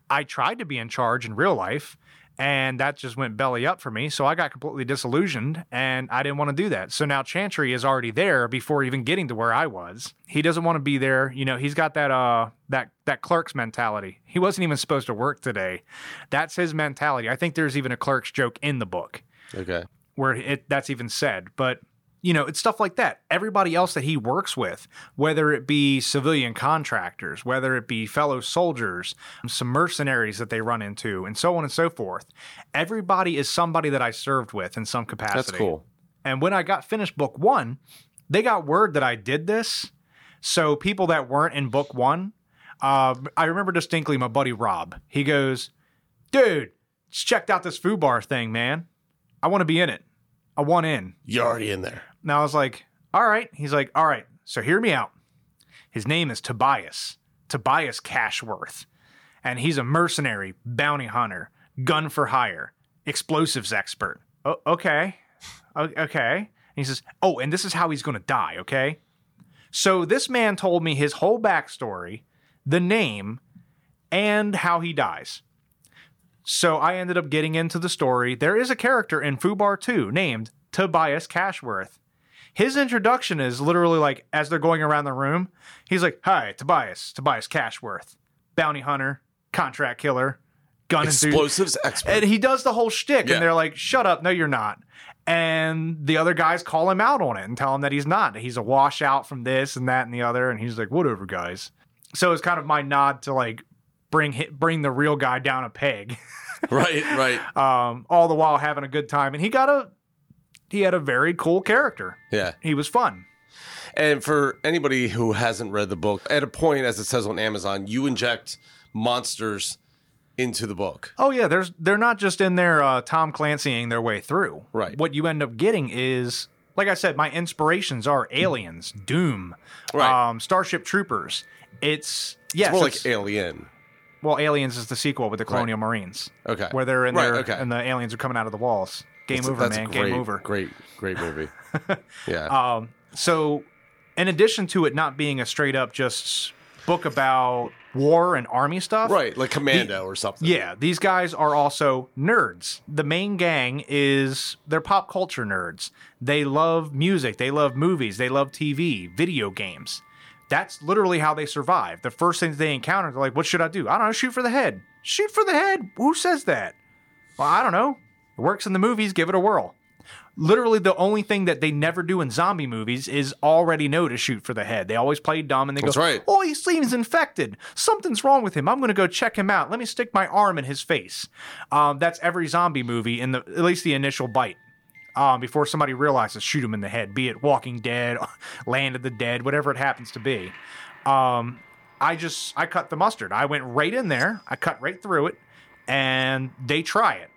I tried to be in charge in real life, and that just went belly up for me. So I got completely disillusioned, and I didn't want to do that. So now Chantry is already there before even getting to where I was. He doesn't want to be there. You know, he's got that uh that that clerk's mentality. He wasn't even supposed to work today. That's his mentality. I think there's even a clerk's joke in the book Okay. where it that's even said. But you know, it's stuff like that. Everybody else that he works with, whether it be civilian contractors, whether it be fellow soldiers, some mercenaries that they run into, and so on and so forth. Everybody is somebody that I served with in some capacity. That's cool. And when I got finished book one, they got word that I did this. So people that weren't in book one, uh, I remember distinctly my buddy Rob. He goes, "Dude, just checked out this Fubar thing, man. I want to be in it. I want in." You're already in there. And I was like, "All right." He's like, "All right. So hear me out. His name is Tobias. Tobias Cashworth, and he's a mercenary, bounty hunter, gun for hire, explosives expert." Okay. Okay. And he says, Oh, and this is how he's going to die, okay? So this man told me his whole backstory, the name, and how he dies. So I ended up getting into the story. There is a character in Fubar 2 named Tobias Cashworth. His introduction is literally like as they're going around the room, he's like, Hi, Tobias, Tobias Cashworth, bounty hunter, contract killer, gun enthusiast. Explosives expert. And he does the whole shtick, Yeah. and they're like, "Shut up! No, you're not." And the other guys call him out on it and tell him that he's not. He's a washout from this and that and the other. And he's like, "Whatever, guys." So it's kind of my nod to like bring bring the real guy down a peg, (laughs) right, right. um, all the while having a good time. And he got a he had a very cool character. Yeah. He was fun. And for anybody who hasn't read the book, at a point, as it says on Amazon, you inject monsters into the book. Oh yeah, there's they're not just in there uh, Tom Clancying their way through. Right. What you end up getting is, like I said, my inspirations are Aliens, Doom, Right. um, Starship Troopers. It's yes, It's more it's- like Alien. well, Aliens is the sequel with the Colonial Marines. Okay. Where they're in Right, there okay. and the aliens are coming out of the walls. Game That's- over, that's man. Great, Game over. Great, great movie. (laughs) yeah. Um, so, in addition to it not being a straight up just book about war and army stuff, right, like Commando or something. Yeah, these guys are also nerds. The main gang is they're pop culture nerds. They love music, they love movies, they love TV, video games. That's literally how they survive. The first things they encounter, they're like, "What should I do? I don't know. Shoot for the head. Shoot for the head. Who says that? Well, I don't know. It works in the movies. Give it a whirl." Literally, the only thing that they never do in zombie movies is already know to shoot for the head. They always play dumb and they That's go, right. "Oh, he seems infected. Something's wrong with him. I'm going to go check him out. Let me stick my arm in his face." Um, that's every zombie movie in the at least the initial bite. Um, before somebody realizes, shoot him in the head. Be it Walking Dead, (laughs) Land of the Dead, whatever it happens to be. Um, I just I cut the mustard. I went right in there. I cut right through it, and they try it.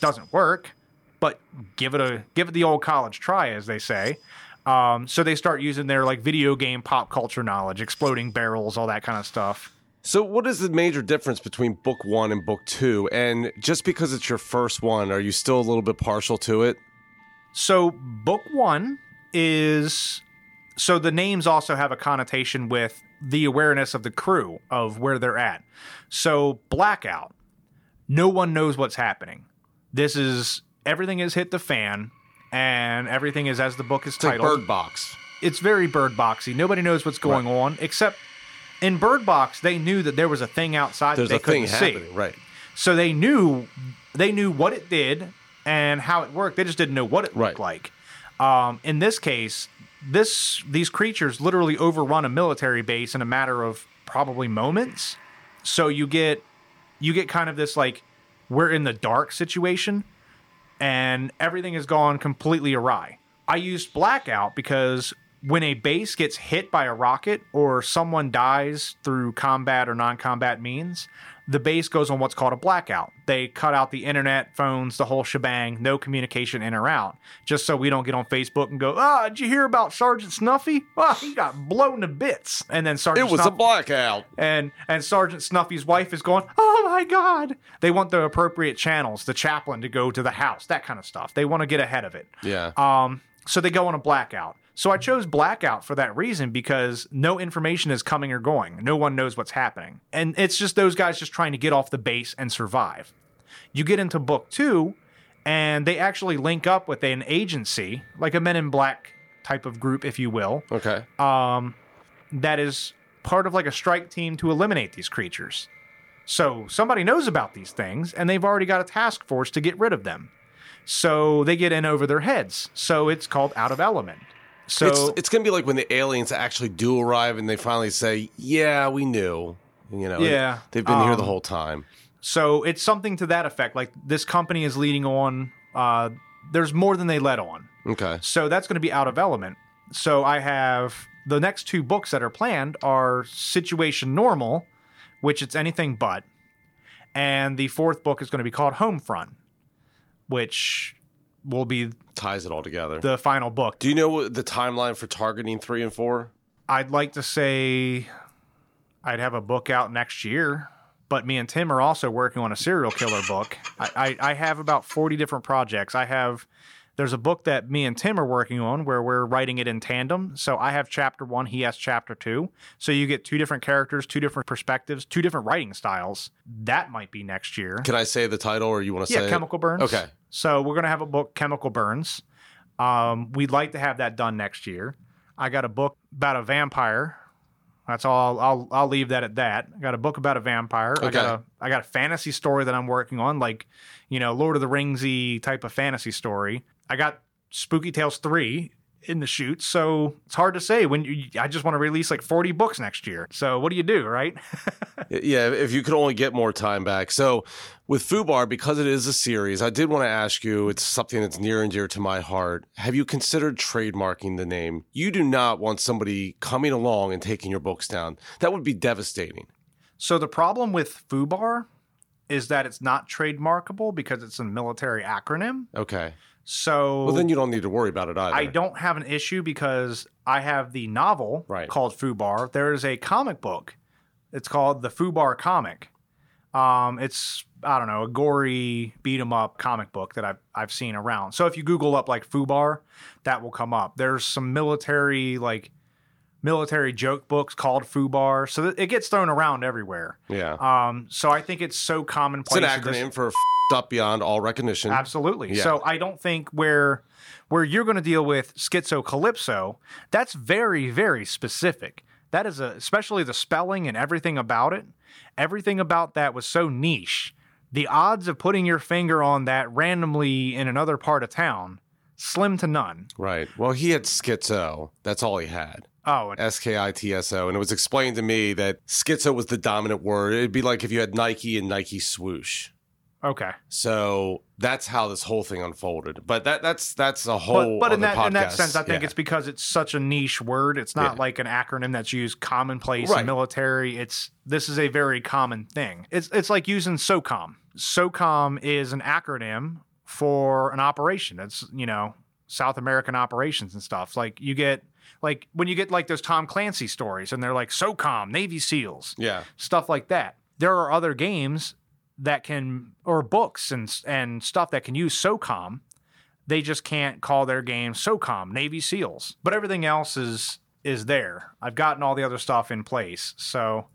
Doesn't work, but give it a give it the old college try, as they say. Um, so they start using their like video game pop culture knowledge, exploding barrels, all that kind of stuff. So, what is the major difference between book one and book two? And just because it's your first one, are you still a little bit partial to it? So book one is so the names also have a connotation with the awareness of the crew of where they're at. So blackout, no one knows what's happening. This is everything has hit the fan, and everything is as the book is It's like titled. Bird Box. it's very bird boxy. Nobody knows what's going on except in Bird Box. They knew that there was a thing outside There's that a they couldn't thing see. happening, right? So they knew they knew what it did and how it worked. They just didn't know what it looked like. Um, in this case, this these creatures literally overrun a military base in a matter of probably moments. So you get you get kind of this like we're in the dark situation and everything has gone completely awry. I used blackout because when a base gets hit by a rocket or someone dies through combat or non-combat means, the base goes on what's called a blackout. They cut out the internet, phones, the whole shebang, no communication in or out, just so we don't get on Facebook and go, "Ah, did you hear about Sergeant Snuffy? Ah, he got blown to bits." And then Sergeant It was a blackout. and and Sergeant Snuffy's wife is going, "Oh my god." They want the appropriate channels, the chaplain to go to the house, that kind of stuff. They want to get ahead of it. Yeah. Um, so they go on a blackout. So I chose blackout for that reason because no information is coming or going. No one knows what's happening. And it's just those guys just trying to get off the base and survive. You get into book two, and they actually link up with an agency, like a Men in Black type of group, if you will, okay. um, that is part of like a strike team to eliminate these creatures. So somebody knows about these things, and they've already got a task force to get rid of them. So they get in over their heads. So it's called out of element. So it's it's gonna be like when the aliens actually do arrive and they finally say, "Yeah, we knew." You know. Yeah. They've been here the Um, whole time. so it's something to that effect. Like this company is leading on. Uh, there's more than they let on. Okay. So that's going to be out of element. So I have the next two books that are planned are Situation Normal, which it's anything but, and the fourth book is going to be called Homefront, which will be Ties it all together. the final book. do you know what the timeline for targeting three and four? I'd like to say I'd have a book out next year, but me and Tim are also working on a serial killer book. I, I, I have about 40 different projects. I have, there's a book that me and Tim are working on where we're writing it in tandem. So I have chapter one, he has chapter two. So you get two different characters, two different perspectives, two different writing styles. That might be next year. Can I say the title, or you want to say Yeah? Chemical Burns. Okay. So we're gonna have a book, Chemical Burns. Um, we'd like to have that done next year. I got a book about a vampire. That's all. I'll I'll, I'll leave that at that. I got a book about a vampire. I got Okay. a I got a fantasy story that I'm working on, like you know Lord of the Ringsy type of fantasy story. I got Spooky Tales three in the shoot, so it's hard to say when you. I just want to release like 40 books next year. So what do you do, right? (laughs) Yeah, if you could only get more time back. So, with Fubar, because it is a series, I did want to ask you it's something that's near and dear to my heart. Have you considered trademarking the name? You do not want somebody coming along and taking your books down. That would be devastating. So the problem with FUBAR is that it's not trademarkable because it's a military acronym. Okay. So Well, then you don't need to worry about it either. I don't have an issue because I have the novel Right. called FUBAR. There is a comic book. It's called the FUBAR comic. Um, it's I don't know a gory beat 'em up comic book that I've I've seen around. So if you Google up like FUBAR, that will come up. There's some military like military joke books called FUBAR. So it gets thrown around everywhere. Yeah. Um, so I think it's so commonplace. it's an that this- acronym for up beyond all recognition. Absolutely. Yeah. So I don't think where where you're going to deal with schizocalypso, that's very very specific. That is a especially the spelling and everything about it. Everything about that was so niche. The odds of putting your finger on that randomly in another part of town slim to none. Right. Well, he had schizo. That's all he had. Oh, S K I T S O. And it was explained to me that schizo was the dominant word. It'd be like if you had Nike and Nike swoosh. okay. So that's how this whole thing unfolded. But that that's that's a whole. But, but in that in that sense, I think Yeah. it's because it's such a niche word. It's not Yeah. like an acronym that's used commonplace Right. in military. It's this is a very common thing. It's it's like using SOCOM. SOCOM is an acronym for an operation. It's you know South American operations and stuff. Like you get like when you get like those Tom Clancy stories, and they're like SOCOM, Navy SEALs yeah. stuff like that. There are other games that can, or books and and stuff that can use SOCOM. They just can't call their game SOCOM Navy SEALs, but everything else is is there. I've gotten all the other stuff in place, so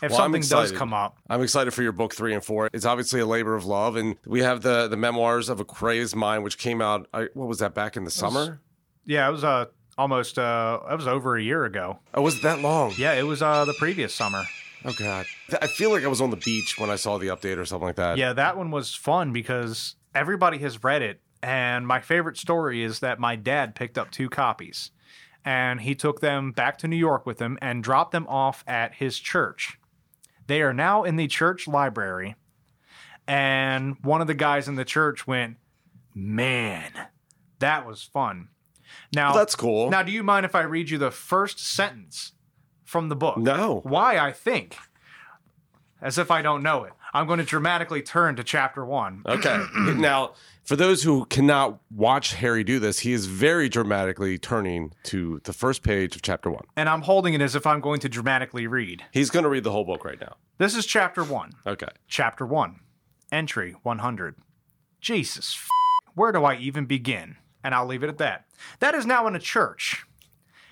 if Well, something does come up, I'm excited for your book three and four. It's obviously a labor of love, and we have the the memoirs of a crazed mind, which came out. I, what was that back in the summer? yeah, it was uh, almost uh, it was over a year ago. Oh, was it that long? Yeah, it was uh, the previous summer. Oh God, I feel like I was on the beach when I saw the update or something like that. Yeah, that one was fun because everybody has read it. And my favorite story is that my dad picked up two copies and he took them back to New York with him and dropped them off at his church. They are now in the church library. And one of the guys in the church went, Man, that was fun. Now That's cool. Now, do you mind if I read you the first sentence from the book? No. Why I think, as if I don't know it. I'm going to dramatically turn to chapter one. Okay. (clears throat) (clears throat) now, for those who cannot watch Harry do this, he is very dramatically turning to the first page of chapter one. And I'm holding it as if I'm going to dramatically read. He's going to read the whole book right now. This is chapter one. Okay. Chapter 1, Entry 100. Jesus, f- where do I even begin? And I'll leave it at that. That is now in a church.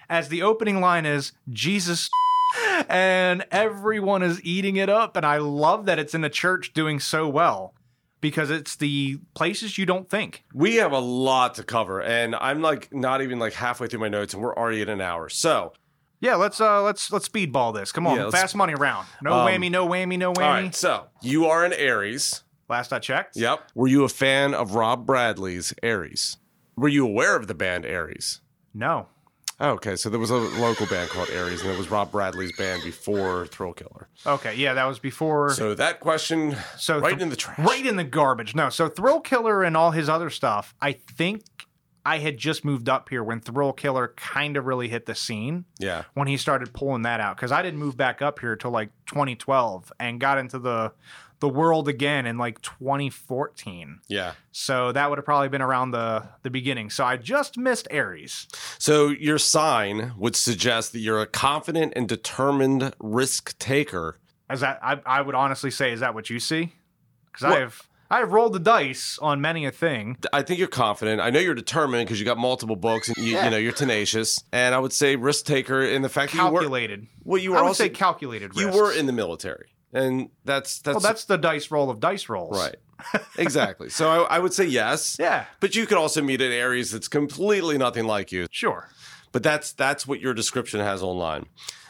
As the opening line is, Jesus, (laughs) and everyone is eating it up. And I love that it's in a church doing so well because it's the places you don't think. We have a lot to cover, and I'm like not even like halfway through my notes, and we're already at an hour. So, Yeah, let's uh let's let's speedball this. Come on, Yeah, fast money round. No Um, whammy, no whammy, no whammy. all right. So, you are an Aries. Last I checked. Yep. Were you a fan of Rob Bradley's Aries? Were you aware of the band Aries? No. Oh, okay, so there was a local band called Aries, and it was Rob Bradley's band before Thrill Killer. Okay, yeah, that was before So that question, So right th- in the trash. Right in the garbage. No, so Thrill Killer and all his other stuff, I think I had just moved up here when Thrill Killer kind of really hit the scene Yeah. when he started pulling that out because I didn't move back up here till like 2012 and got into the the world again in like 2014. Yeah. So that would have probably been around the the beginning. So I just missed Aries. So your sign would suggest that you're a confident and determined risk taker. Is that I, I would honestly say is that what you see? Because I have I have rolled the dice on many a thing. I think you're confident. I know you're determined because you got multiple books and you, Yeah. you know you're tenacious. And I would say risk taker in the fact that you were Calculated. well, you were I would also say calculated. you were in the military, and that's that's Well, that's the dice roll of dice rolls. right. exactly. So I, I would say yes. (laughs) Yeah, But you could also meet an Aries that's completely nothing like you. sure. But that's that's what your description has online.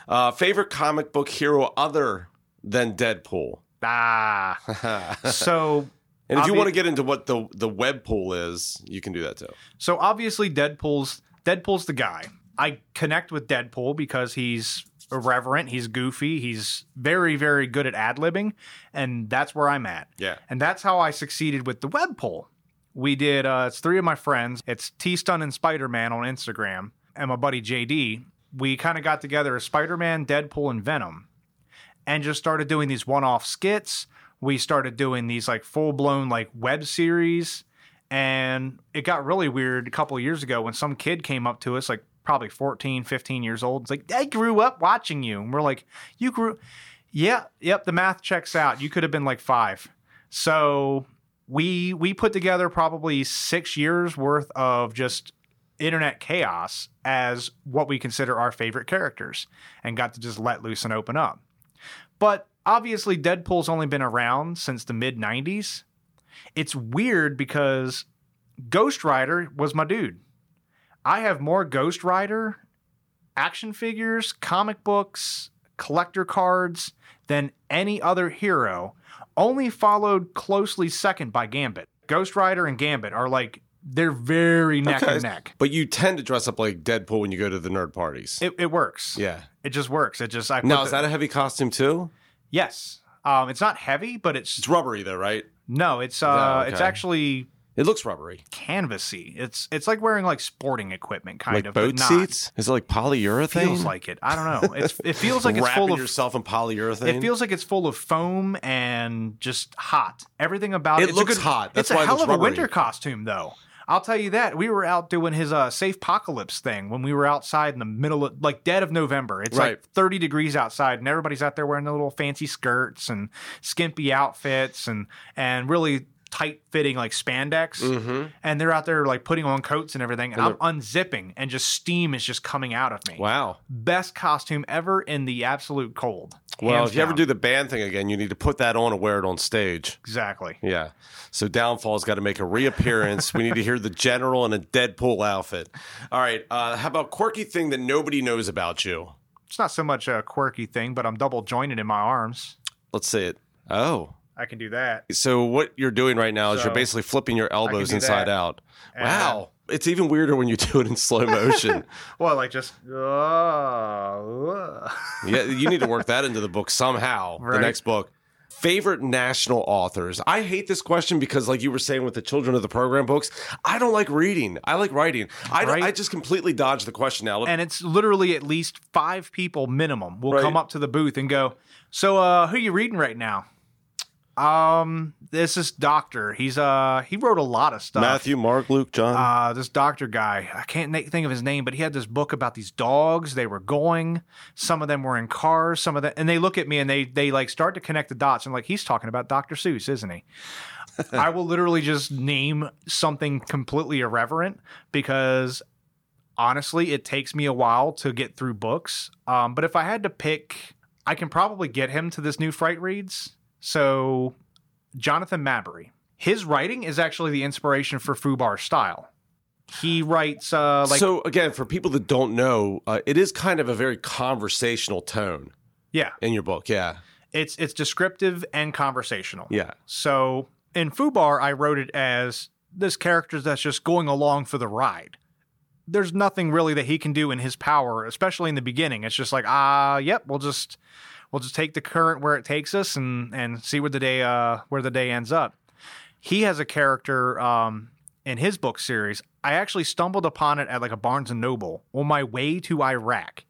Uh, favorite comic book hero other than Deadpool. Ah. (laughs) so And if you want to get into what the the web pool is, you can do that too. so obviously Deadpool's Deadpool's the guy. I connect with Deadpool because he's irreverent, he's goofy, he's very very good at ad libbing, and that's where I'm at. Yeah. And that's how I succeeded with the web poll. We did uh it's three of my friends. It's T Stun and Spider Man on Instagram and my buddy JD. We kind of got together as Spider Man, Deadpool, and Venom and just started doing these one off skits. We started doing these like full blown like web series. And it got really weird a couple years ago when some kid came up to us, like probably 14, 15 years old. It's like, I grew up watching you. And we're like, You grew. Yeah, yep, the math checks out. You could have been like five. So we we put together probably six years worth of just internet chaos as what we consider our favorite characters and got to just let loose and open up. But obviously, Deadpool's only been around since the mid 90s. It's weird because Ghost Rider was my dude. I have more Ghost Rider action figures, comic books, collector cards than any other hero, only followed closely second by Gambit. Ghost Rider and Gambit are like, they're very neck Okay. and neck. But you tend to dress up like Deadpool when you go to the nerd parties. It, it works. yeah. It just works. It just, I Now the- is that a heavy costume too? yes. Um, it's not heavy, but it's It's rubbery though, right? No, it's uh, okay. it's actually It looks rubbery. canvasy. It's it's like wearing like sporting equipment, kind like of. boat but not. seats? Is it like polyurethane? Feels like it. I don't know. It's it feels like it's full of. yourself in polyurethane. It feels like it's full of foam and just hot. Everything about it. It looks good- hot. That's it's a hell of a winter costume, though. I'll tell you that. We were out doing his uh, safe apocalypse thing when we were outside in the middle of like dead of November. It's Right. like 30 degrees outside, and everybody's out there wearing their little fancy skirts and skimpy outfits and and really tight fitting like spandex. Mm-hmm. And they're out there like putting on coats and everything, and, I'm unzipping, and just steam is just coming out of me. Wow. Best costume ever in the absolute cold. Well, if you ever do the band thing again, you need to put that on and wear it on stage. exactly. Yeah. So Downfall's got to make a reappearance. we need to hear the general in a Deadpool outfit. All right. Uh, how about quirky thing that nobody knows about you? It's not so much a quirky thing, but I'm double jointed in my arms. Let's see it. Oh. I can do that. So what you're doing right now is So, you're basically flipping your elbows inside that. out. And- Wow. It's even weirder when you do it in slow (laughs) motion. Well, like just. Uh, uh. yeah, you need to work that into the book somehow. The next book. favorite national authors. I hate this question because, like you were saying with the Children of the Program books, I don't like reading. I like writing. I, Right. I just completely dodged the question now. and it's literally at least five people minimum will Right. come up to the booth and go, "So, uh, who are you reading right now?" Um, this is Doctor. He's uh, he wrote a lot of stuff. Matthew, Mark, Luke, John. Uh, this doctor guy, I can't na- think of his name, but he had this book about these dogs. They were going. Some of them were in cars. Some of them, and they look at me and they they like start to connect the dots. And like he's talking about Dr. Seuss, isn't he? (laughs) I will literally just name something completely irreverent because honestly, it takes me a while to get through books. Um, but if I had to pick, I can probably get him to this new Fright Reads. So, Jonathan Maberry. His writing is actually the inspiration for Fubar's style. He writes uh, like so again, for people that don't know, uh, it is kind of a very conversational tone yeah, in your book. Yeah, it's it's descriptive and conversational. yeah, So in Fubar, I wrote it as this character that's just going along for the ride. There's nothing really that he can do in his power, especially in the beginning. It's just like, ah, yep, we'll just we'll just take the current where it takes us and and see where the day uh where the day ends up. He has a character um in his book series. I actually stumbled upon it at like a Barnes and Noble on my way to Iraq.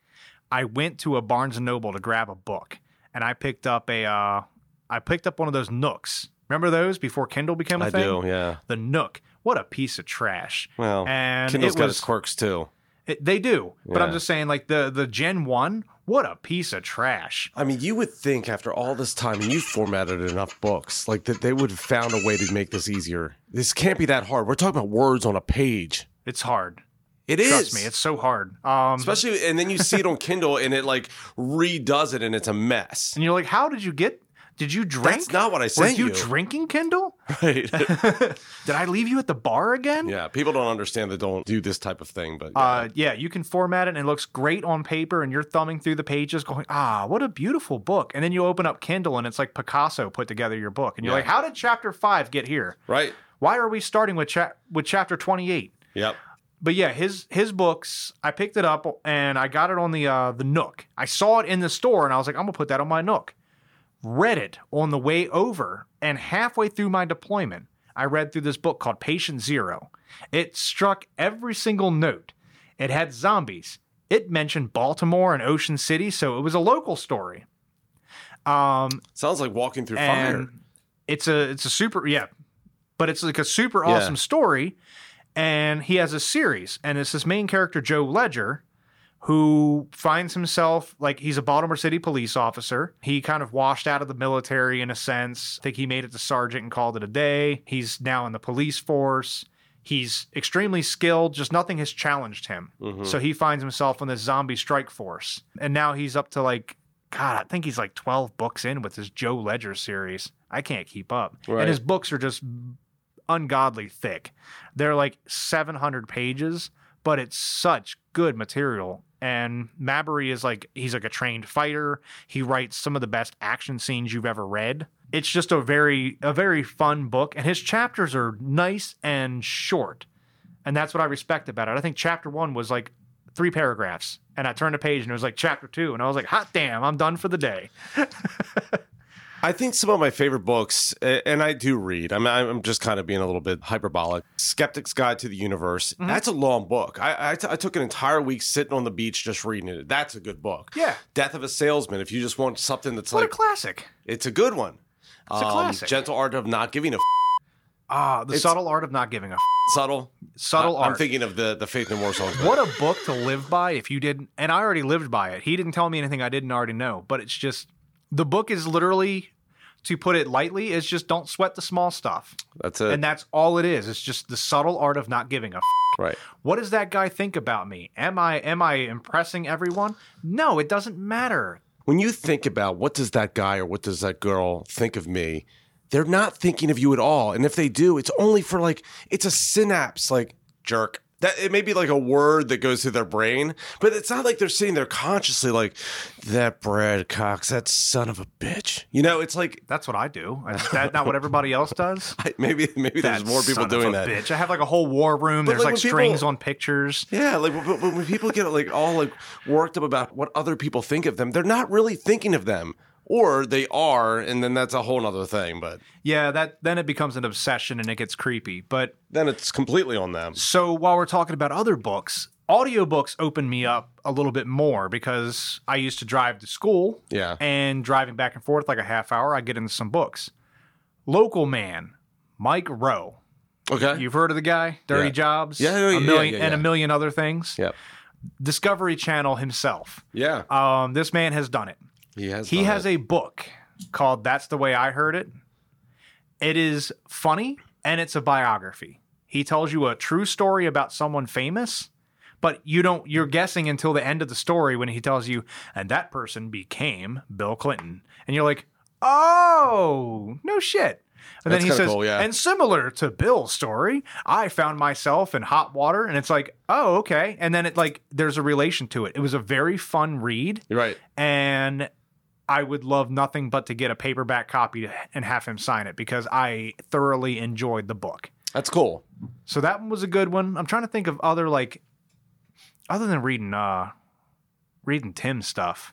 I went to a Barnes and Noble to grab a book, and I picked up a uh, I picked up one of those Nooks. Remember those before Kindle became a I thing? I do. Yeah. The Nook. What a piece of trash. Well, and Kindle's it got its quirks too. it- they do, but I'm just saying, like the the Gen One. What a piece of trash. I mean, you would think after all this time and you formatted enough books, like that they would have found a way to make this easier. This can't be that hard. We're talking about words on a page. It's hard. It is. Trust me, it's so hard. Um, especially and then you see it on Kindle and it like redoes it and it's a mess. and you're like, how did you get? Did you drink? That's not what I Were sent you you. drinking Kindle? (laughs) Right. (laughs) Did I leave you at the bar again? yeah, people don't understand that don't do this type of thing, but yeah. Uh, yeah, you can format it and it looks great on paper, and you're thumbing through the pages going, ah, what a beautiful book. And then you open up Kindle and it's like Picasso put together your book. And you're Yeah. like, how did chapter five get here? right? Why are we starting with, cha- with chapter 28? Yep. But yeah, his his books, I picked it up and I got it on the uh, the Nook. I saw it in the store and I was like, I'm gonna put that on my Nook. Read it on the way over, and halfway through my deployment, I read through this book called Patient Zero. It struck every single note. It had zombies. It mentioned Baltimore and Ocean City, so it was a local story. Um, Sounds like walking through fire. it's a it's a super yeah, but it's like a super Yeah. awesome story. And he has a series, and it's this main character Joe Ledger, who finds himself like he's a Baltimore City police officer. He kind of washed out of the military in a sense. I think he made it to sergeant and called it a day. He's now in the police force. He's extremely skilled, just nothing has challenged him. Mm-hmm. So he finds himself in this zombie strike force. And now he's up to like, God, I think he's like 12 books in with his Joe Ledger series. I can't keep up. Right. And his books are just ungodly thick. They're like 700 pages, but it's such good material. And Maberry is like, he's like a trained fighter. He writes some of the best action scenes you've ever read. It's just a very, a very fun book. And his chapters are nice and short. And that's what I respect about it. I think chapter one was like three paragraphs. And I turned a page and it was like chapter two. And I was like, hot damn, I'm done for the day. (laughs) I think some of my favorite books, and I do read. I'm I'm just kind of being a little bit hyperbolic. Skeptic's Guide to the Universe. Mm-hmm. That's a long book. I, I t- I took an entire week sitting on the beach just reading it. That's a good book. Yeah. Death of a Salesman. If you just want something that's What like, a classic. it's a good one. It's a classic. Gentle Art of Not Giving a f- Ah, the It's- subtle art of not giving a f- subtle. subtle I, art. I'm thinking of the the Faith No More songs. What a book to live by if you didn't. And I already lived by it. He didn't tell me anything I didn't already know. But it's just the book is literally, to put it lightly, is just don't sweat the small stuff, That's it. and that's all it is. It's just the subtle art of not giving a. F- right. what does that guy think about me? Am I am I impressing everyone? No, it doesn't matter. when you think about what does that guy or what does that girl think of me, they're not thinking of you at all. And if they do, it's only for like it's a synapse, like jerk. That it may be like a word that goes through their brain, but it's not like they're sitting there consciously like that Brad Cox, that son of a bitch. You know, it's like That's what I do. Is that not what everybody else does? (laughs) I, maybe maybe there's more people son of doing a that. Bitch, I have like a whole war room. There's like, like, when people- strings on pictures. Yeah, like when, when when people get like all like worked up about what other people think of them, they're not really thinking of them. Or they are, and then that's a whole nother thing. But Yeah, that then it becomes an obsession and it gets creepy. But then it's completely on them. so while we're talking about other books, audiobooks open me up a little bit more because I used to drive to school Yeah. and driving back and forth like a half hour, I get into some books. Local Man, Mike Rowe. Okay. You've heard of the guy? Dirty Yeah. Jobs? Yeah, yeah, a yeah, million yeah, and a million other things. Yep. Discovery Channel himself. Yeah. Um, this man has done it. He has. He has it. a book called That's the Way I Heard It. It is funny and it's a biography. He tells you a true story about someone famous, but you don't you're guessing until the end of the story when he tells you and that person became Bill Clinton. And you're like, "Oh, no shit." And That's then he says, cool, yeah. and similar to Bill's story, I found myself in hot water, and it's like, oh, okay. And then it like there's a relation to it. It was a very fun read You're right. and I would love nothing but to get a paperback copy and have him sign it because I thoroughly enjoyed the book. That's cool. So that one was a good one. I'm trying to think of other like other than reading uh reading Tim's stuff.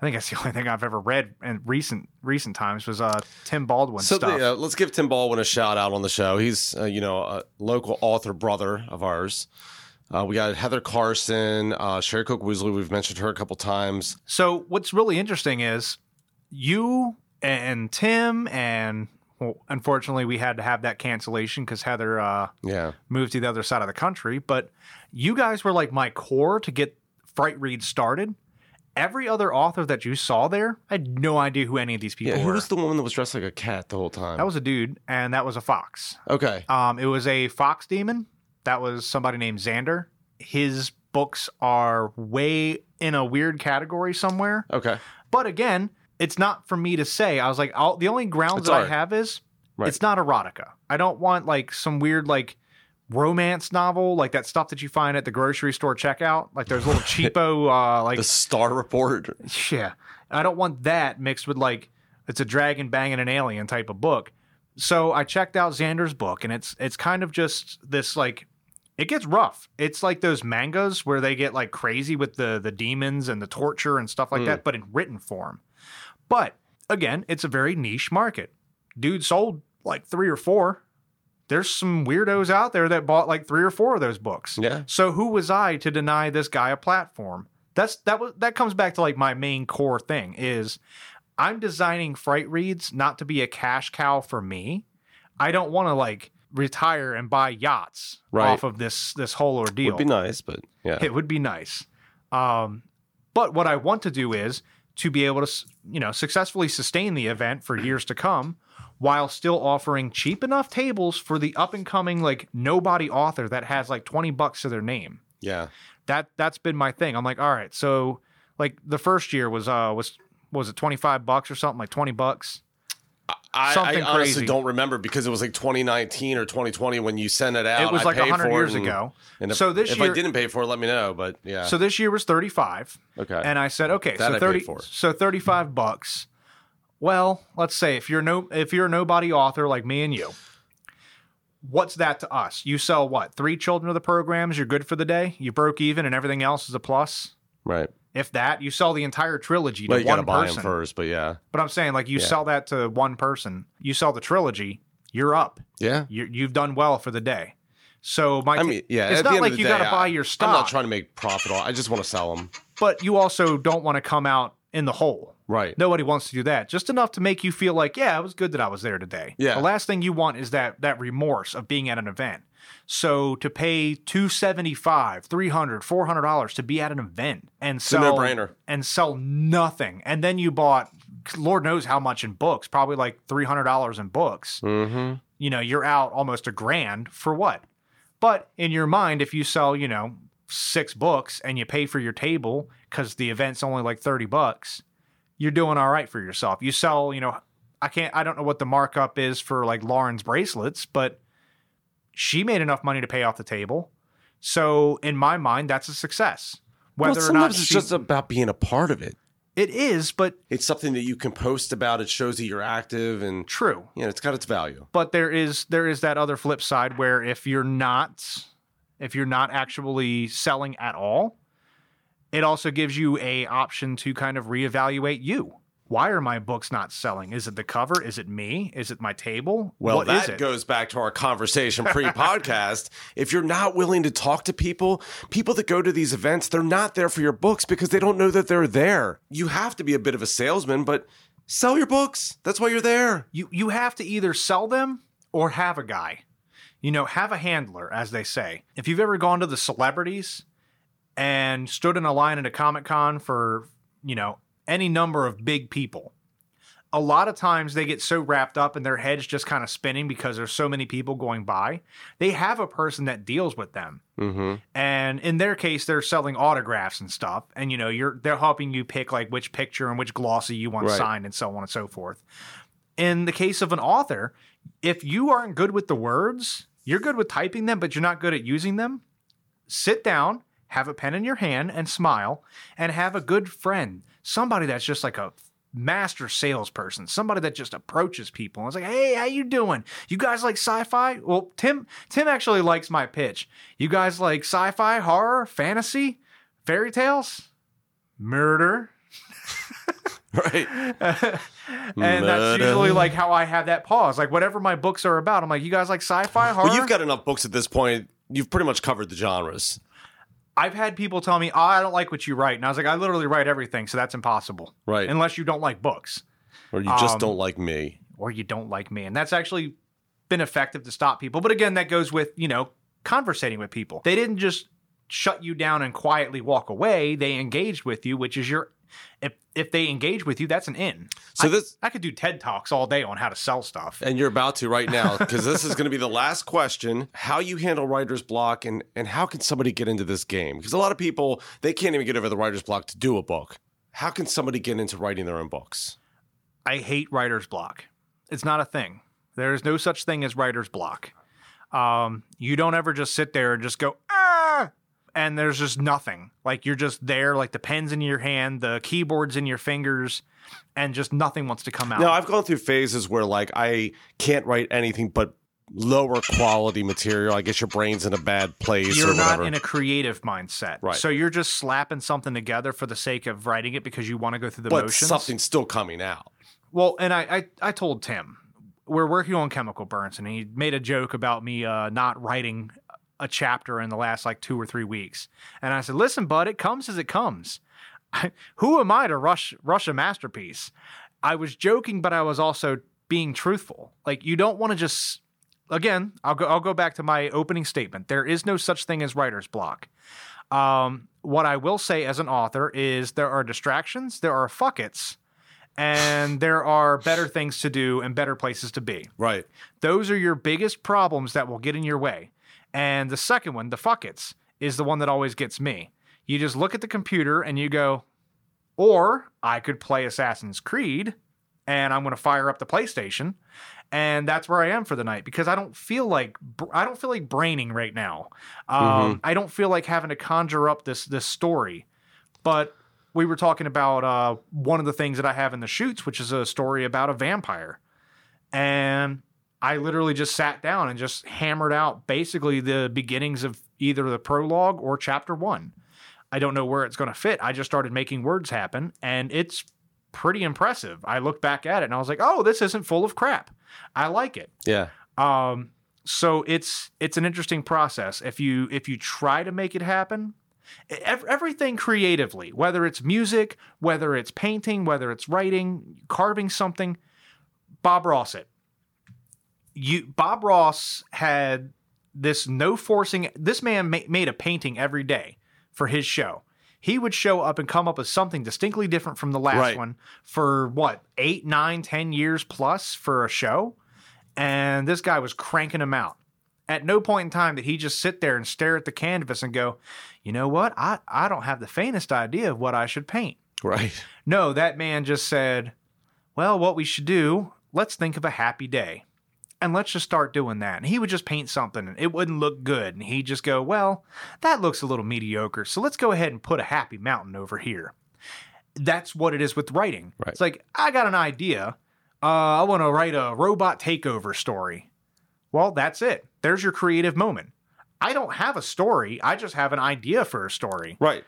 I think that's the (laughs) only thing I've ever read in recent recent times was uh Tim Baldwin So stuff. the, uh, let's give Tim Baldwin a shout out on the show. He's uh, you know a local author brother of ours. Uh, we got Heather Carson, uh, Sherry Cook Weasley. We've mentioned her a couple times. So what's really interesting is you and Tim and well, unfortunately we had to have that cancellation because Heather uh Yeah, moved to the other side of the country, but you guys were like my core to get Fright Read started. Every other author that you saw there, I had no idea who any of these people yeah. Who were. was the woman that was dressed like a cat the whole time? that was a dude, and that was a fox. okay. Um, it was a fox demon. That was somebody named Xander. His books are way in a weird category somewhere. Okay. But again, it's not for me to say. I was like, I'll, the only grounds It's that art. I have is Right. it's not erotica. I don't want like some weird like romance novel, like that stuff that you find at the grocery store checkout. Like there's little (laughs) cheapo, uh, like The Star Report. (laughs) yeah. I don't want that mixed with like it's a dragon banging an alien type of book. So I checked out Xander's book, and it's it's kind of just this like it gets rough. It's like those mangas where they get like crazy with the the demons and the torture and stuff like hmm. that, but in written form. But again, it's a very niche market. Dude sold like three or four. There's some weirdos out there that bought like three or four of those books. Yeah. So who was I to deny this guy a platform? That's that was that comes back to like my main core thing is I'm designing fright reads not to be a cash cow for me. I don't want to like retire and buy yachts Right. off of this this whole ordeal. Would be nice, but yeah. It would be nice. Um, but what I want to do is to be able to, you know, successfully sustain the event for years to come while still offering cheap enough tables for the up and coming like nobody author that has like 20 bucks to their name. Yeah. That that's been my thing. I'm like, all right, so like the first year was uh was was it 25 bucks or something like 20 bucks? I, Something I honestly crazy. don't remember because it was like 2019 or 2020 when you sent it out. It was I like paid 100 years and- ago. And if, So this if year- I didn't pay for it, let me know. But yeah. So this year was 35. okay. And I said, okay, That so thirty, for. so thirty-five bucks. Well, let's say if you're no, if you're a nobody author like me and you, what's that to us? You sell what? Three children of the programs, you're good for the day. You broke even, and everything else is a plus. right. If that, you sell the entire trilogy to Well, you one gotta buy person. them first, but yeah. But I'm saying, like, you Yeah. sell that to one person. You sell the trilogy, you're up. Yeah. you you've done well for the day. So my, I mean, yeah. it's at not the like of the you day, got to buy your your I'm not trying to make profit. on I just want to sell them. but you also don't want to come out in the hole. Right. Nobody wants to do that. Just enough to make you feel like, yeah, it was good that I was there today. Yeah. The last thing you want is that that remorse of being at an event. So to pay 275, 300, 400 dollars to be at an event and sell no-brainer. and sell nothing. And then you bought Lord knows how much in books, probably like $300 in books. Mm-hmm. You know, you're out almost a grand for what? But in your mind, if you sell, you know, six books and you pay for your table because the event's only like 30 bucks, you're doing all right for yourself. You sell, you know, I can't, I don't know what the markup is for like Lauren's bracelets, but she made enough money to pay off the table. So in my mind, that's a success. Whether well, or not sometimes it's just about being a part of it. it is, but It's something that you can post about. It shows that you're active, and true. you know, it's got its value. but there is there is that other flip side where if you're not if you're not actually selling at all it also gives you a option to kind of reevaluate you why are my books not selling? Is it the cover? Is it me? Is it my table? Well, What is that goes back to our conversation (laughs) pre podcast. if you're not willing to talk to people, people that go to these events, they're not there for your books because they don't know that they're there. You have to be a bit of a salesman, but sell your books. That's why you're there. you you have to either sell them or have a guy. You know, have a handler, as they say. If you've ever gone to the celebrities and stood in a line at a Comic Con for, you know, any number of big people, a lot of times they get so wrapped up and their heads just kind of spinning because there's so many people going by. They have a person that deals with them. Mm-hmm. And in their case, they're selling autographs and stuff. And you know, you're they're helping you pick like which picture and which glossy you want Right. signed and so on and so forth. In the case of an author, if you aren't good with the words, you're good with typing them, but you're not good at using them. Sit down, have a pen in your hand, and smile, and have a good friend, somebody that's just like a master salesperson, somebody that just approaches people and is like, "Hey, how you doing? You guys like sci-fi?" Well, Tim Tim actually likes my pitch. You guys like sci-fi, horror, fantasy, fairy tales, murder, (laughs) Right. (laughs) and that's usually like how I have that pause. Like whatever my books are about, I'm like, "You guys like sci-fi, horror?" Well, you've got enough books at this point. You've pretty much covered the genres. I've had people tell me, oh, "I don't like what you write," and I was like, "I literally write everything, so that's impossible, Right. unless you don't like books." or you just Um, don't like me. or you don't like me. And that's actually been effective to stop people. But again, that goes with, you know, conversating with people. They didn't just shut you down and quietly walk away. They engaged with you, which is your if if they engage with you, that's an in. So this I could do TED Talks all day on how to sell stuff. and you're about to right now (laughs) because this is going to be the last question how you handle writer's block and and how can somebody get into this game because a lot of people they can't even get over the writer's block to do a book how can somebody get into writing their own books I hate writer's block. It's not a thing. There is no such thing as writer's block. Um, you don't ever just sit there and just go, ah, and there's just nothing. Like you're just there, like the pen's in your hand, the keyboard's in your fingers, and just nothing wants to come out. now i've gone through phases where like i can't write anything but lower quality material i guess your brain's in a bad place you're or not whatever in a creative mindset. Right. So you're just slapping something together for the sake of writing it because you want to go through the but motions. something's still coming out Well, and I, I, I told Tim, we're working on chemical burns, and he made a joke about me uh, not writing a chapter in the last like two or three weeks. And I said, listen, bud, it comes as it comes. (laughs) Who am I to rush rush a masterpiece? I was joking, but I was also being truthful. Like you don't want to just again, I'll go I'll go back to my opening statement. There is no such thing as writer's block. Um, what I will say as an author is there are distractions, there are fuckets, and there are better things to do and better places to be. right Those are your biggest problems that will get in your way. And the second one, the fuckets, is the one that always gets me. You just look at the computer and you go, or I could play Assassin's Creed and I'm going to fire up the PlayStation and that's where I am for the night because I don't feel like I don't feel like braining right now. Um, I don't feel like having to conjure up this this story. But we were talking about uh, one of the things that I have in the chutes, which is a story about a vampire, and I literally just sat down and just hammered out basically the beginnings of either the prologue or chapter one. I don't know where it's going to fit. I just started making words happen, and it's pretty impressive. I looked back at it and I was like, "Oh, this isn't full of crap. I like it." yeah Um, so it's it's an interesting process. If you if you try to make it happen, ev- everything creatively, whether it's music, whether it's painting, whether it's writing, carving something, Bob Ross it. You Bob Ross had this no forcing. This man ma- made a painting every day for his show. He would show up and come up with something distinctly different from the last Right. one for what eight, nine, ten years plus for a show and this guy was cranking them out. At no point in time did he just sit there and stare at the canvas and go, you know what? I, I don't have the faintest idea of what I should paint. right No, that man just said, well, what we should do, let's think of a happy day. And let's just start doing that. And he would just paint something and it wouldn't look good. And he'd just go, well, that looks a little mediocre. So let's go ahead and put a happy mountain over here. That's what it is with writing. Right. It's like, I got an idea. Uh, I want to write a robot takeover story. Well, that's it. There's your creative moment. I don't have a story. I just have an idea for a story. right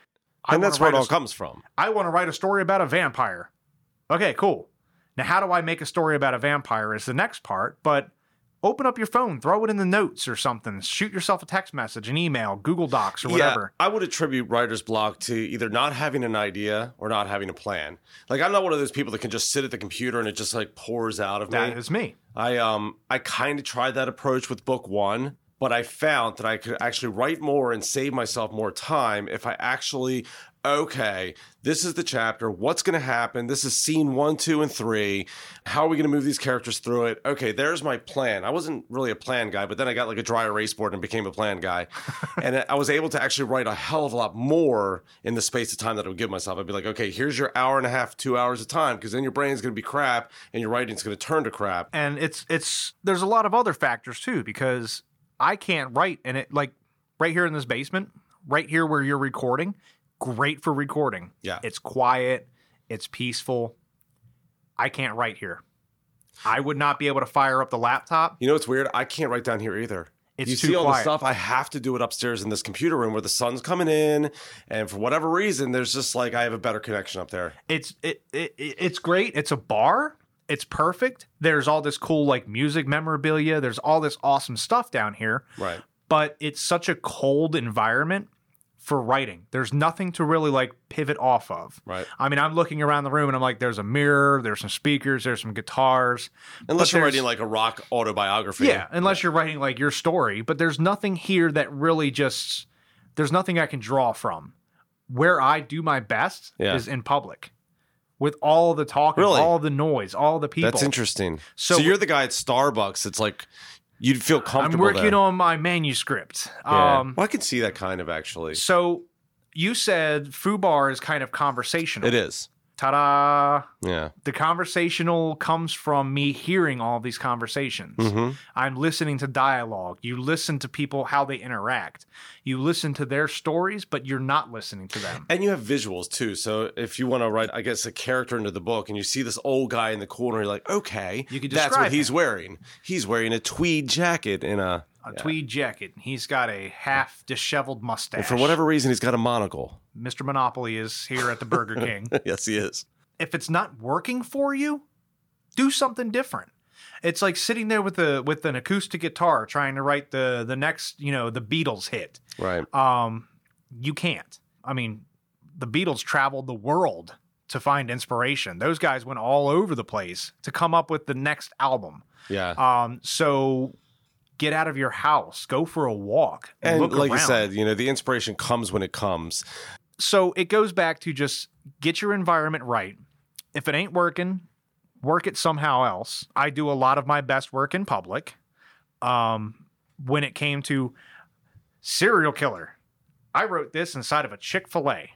and that's where it all comes from I want to write a story about a vampire. Okay, cool. Now, how do I make a story about a vampire is the next part, but open up your phone, throw it in the notes or something, shoot yourself a text message, an email, Google Docs, or whatever. Yeah, I would attribute writer's block to either not having an idea or not having a plan. Like I'm not one of those people that can just sit at the computer and it just like pours out of That me. is me. I um I kind of tried that approach with book one, but I found that I could actually write more and save myself more time if I actually okay, this is the chapter. What's going to happen? This is scene one, two, and three. How are we going to move these characters through it? Okay, there's my plan. I wasn't really a plan guy, but then I got like a dry erase board and became a plan guy. (laughs) and I was able to actually write a hell of a lot more in the space of time that I would give myself. I'd be like, okay, here's your hour and a half, two hours of time, because then your brain's going to be crap and your writing's going to turn to crap. and it's it's there's a lot of other factors too because I can't write and it like right here in this basement, right here where you're recording, great for recording. Yeah. It's quiet, it's peaceful. I can't write here. I would not be able to fire up the laptop. You know what's weird? I can't write down here either. It's you too see all the stuff. I have to do it upstairs in this computer room where the sun's coming in, and for whatever reason, there's just like I have a better connection up there. It's it, it it- it's great. It's a bar. It's perfect. There's all this cool like music memorabilia. There's all this awesome stuff down here. Right. but it's such a cold environment for writing. There's nothing to really like pivot off of. Right. I mean, I'm looking around the room and I'm like, there's a mirror, there's some speakers, there's some guitars. Unless you're writing like a rock autobiography. Yeah, unless you're writing like your story, but there's nothing here that really just there's nothing I can draw from. Where I do my best Yeah. is in public. With all the talk, Really? all the noise, all the people. That's interesting. So- So, you're the guy at Starbucks. It's like you'd feel comfortable. I'm comfortable. working there. on my manuscript. Yeah. Um, well, I can see that kind of actually. so you said Fubar is kind of conversational. It is. Ta-da! Yeah. The conversational comes from me hearing all these conversations. hmm I'm listening to dialogue. You listen to people how they interact. You listen to their stories, but you're not listening to them. And you have visuals too. So if you want to write, I guess, a character into the book, and you see this old guy in the corner, you're like, okay, You can that's what he's him. wearing. He's wearing a tweed jacket and a. A yeah. tweed jacket. He's got a half disheveled mustache. And for whatever reason, he's got a monocle. Mr. Monopoly is here at the Burger (laughs) King. yes, he is. if it's not working for you, do something different. It's like sitting there with a with an acoustic guitar trying to write the the next, you know, the Beatles hit. Right. Um, you can't. I mean, the Beatles traveled the world to find inspiration. Those guys went all over the place to come up with the next album. Yeah. Um, so get out of your house, go for a walk, and look like you said, you know, the inspiration comes when it comes. so it goes back to just get your environment right. If it ain't working, work it somehow else. I do a lot of my best work in public. Um, when it came to serial killer, I wrote this inside of a Chick fil A.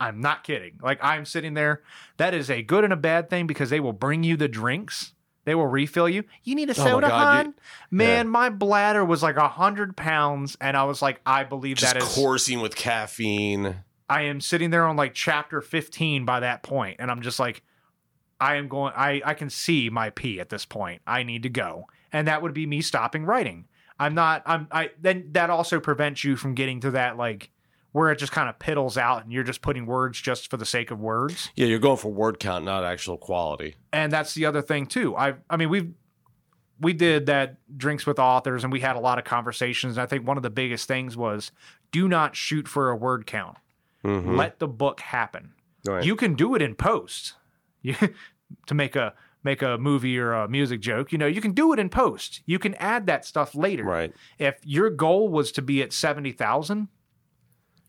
I'm not kidding. Like, I'm sitting there. That is a good and a bad thing because they will bring you the drinks. They will refill you. You need a Oh soda, God, you-? Man, yeah. my bladder was like a hundred pounds, and I was like, I believe Just that is coursing with caffeine. I am sitting there on like chapter 15 by that point, and I'm just like, I am going, I, I can see my pee at this point. I need to go. And that would be me stopping writing. I'm not, I'm, I, then that also prevents you from getting to that like where it just kind of piddles out and you're just putting words just for the sake of words. Yeah, you're going for word count, not actual quality. And that's the other thing too. I, I mean, we've, we did that drinks with authors and we had a lot of conversations. And I think one of the biggest things was do not shoot for a word count. Mhm. Let the book happen. Right. You can do it in post. You, (laughs) to make a make a movie or a music joke, you know, you can do it in post. You can add that stuff later. right. If your goal was to be at 70,000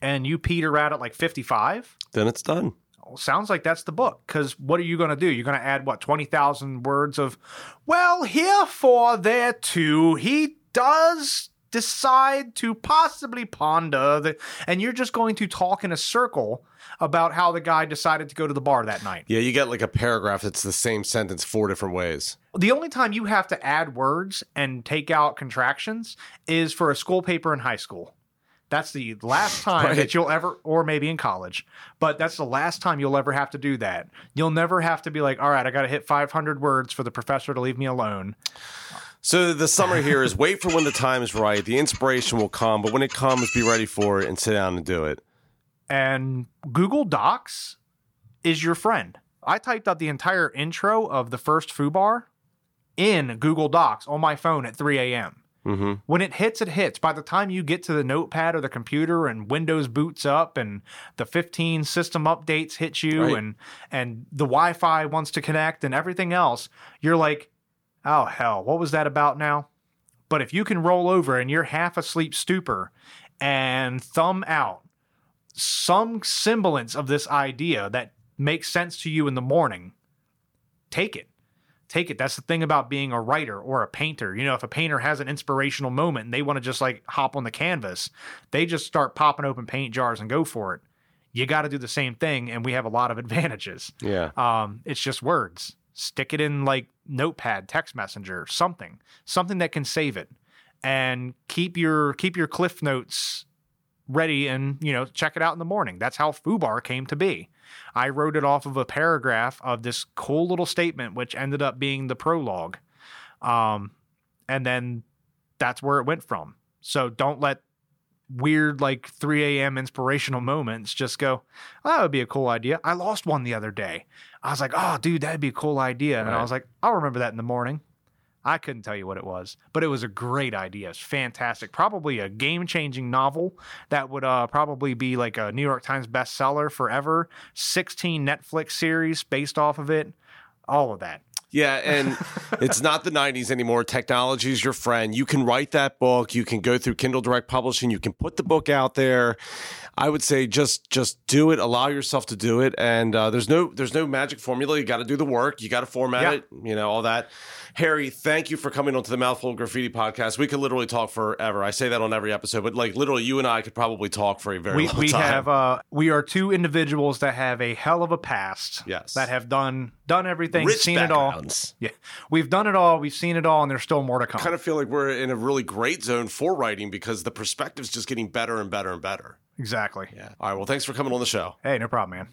and you peter out at like 55, Then it's done. sounds like that's the book. Because what are you going to do? You're going to add what 20,000 words of, well, herefore thereto he does decide to possibly ponder the, and you're just going to talk in a circle about how the guy decided to go to the bar that night. Yeah, you get like a paragraph that's the same sentence four different ways. The only time you have to add words and take out contractions is for a school paper in high school. That's the last (laughs) time Right. that you'll ever, or maybe in college, but that's the last time you'll ever have to do that. You'll never have to be like, all right, I got to hit 500 words for the professor to leave me alone. So the summary here is wait for when the time is right. The inspiration will come, but when it comes, be ready for it and sit down and do it. And Google Docs is your friend. I typed out the entire intro of the first Fubar in Google Docs on my phone at 3 a.m. Mm-hmm. When it hits, it hits. By the time you get to the notepad or the computer and Windows boots up and the 15 system updates hit you Right. and and the Wi-Fi wants to connect and everything else, you're like, oh hell, what was that about now? But if you can roll over and you're half asleep stupor and thumb out some semblance of this idea that makes sense to you in the morning, take it. Take it. That's the thing about being a writer or a painter. You know, if a painter has an inspirational moment and they want to just like hop on the canvas, they just start popping open paint jars and go for it. You got to do the same thing, and we have a lot of (laughs) advantages. Yeah. Um, it's just words. Stick it in like Notepad, text messenger, something, something that can save it, and keep your keep your cliff notes ready, and you know check it out in the morning. That's how Fubar came to be. I wrote it off of a paragraph of this cool little statement, which ended up being the prologue, um, and then that's where it went from. So don't let weird like 3 a.m. inspirational moments just go, oh, that would be a cool idea. I lost one the other day. I was like, oh, dude, that'd be a cool idea. And I was like, I'll remember that in the morning. I couldn't tell you what it was, but it was a great idea. It's fantastic. Probably a game changing novel that would uh, probably be like a New York Times bestseller forever. 16 Netflix series based off of it. All of that. Yeah, and (laughs) it's not the 90s anymore. Technology is your friend. You can write that book. You can go through Kindle Direct Publishing. You can put the book out there. I would say just just do it. Allow yourself to do it. And uh, there's no there's no magic formula. You got to do the work. You got to format Yeah. it. You know all that. Harry, thank you for coming onto the Mouthful of Graffiti podcast. We could literally talk forever. I say that on every episode, but like literally, you and I could probably talk for a very we, long we time. have uh we are two individuals that have a hell of a past Yes. that have done done everything rich seen it all yeah we've done it all we've seen it all and there's still more to come I kind of feel like we're in a really great zone for writing because the perspective's just getting better and better and better. Exactly Yeah. All right. Well, thanks for coming on the show. hey no problem man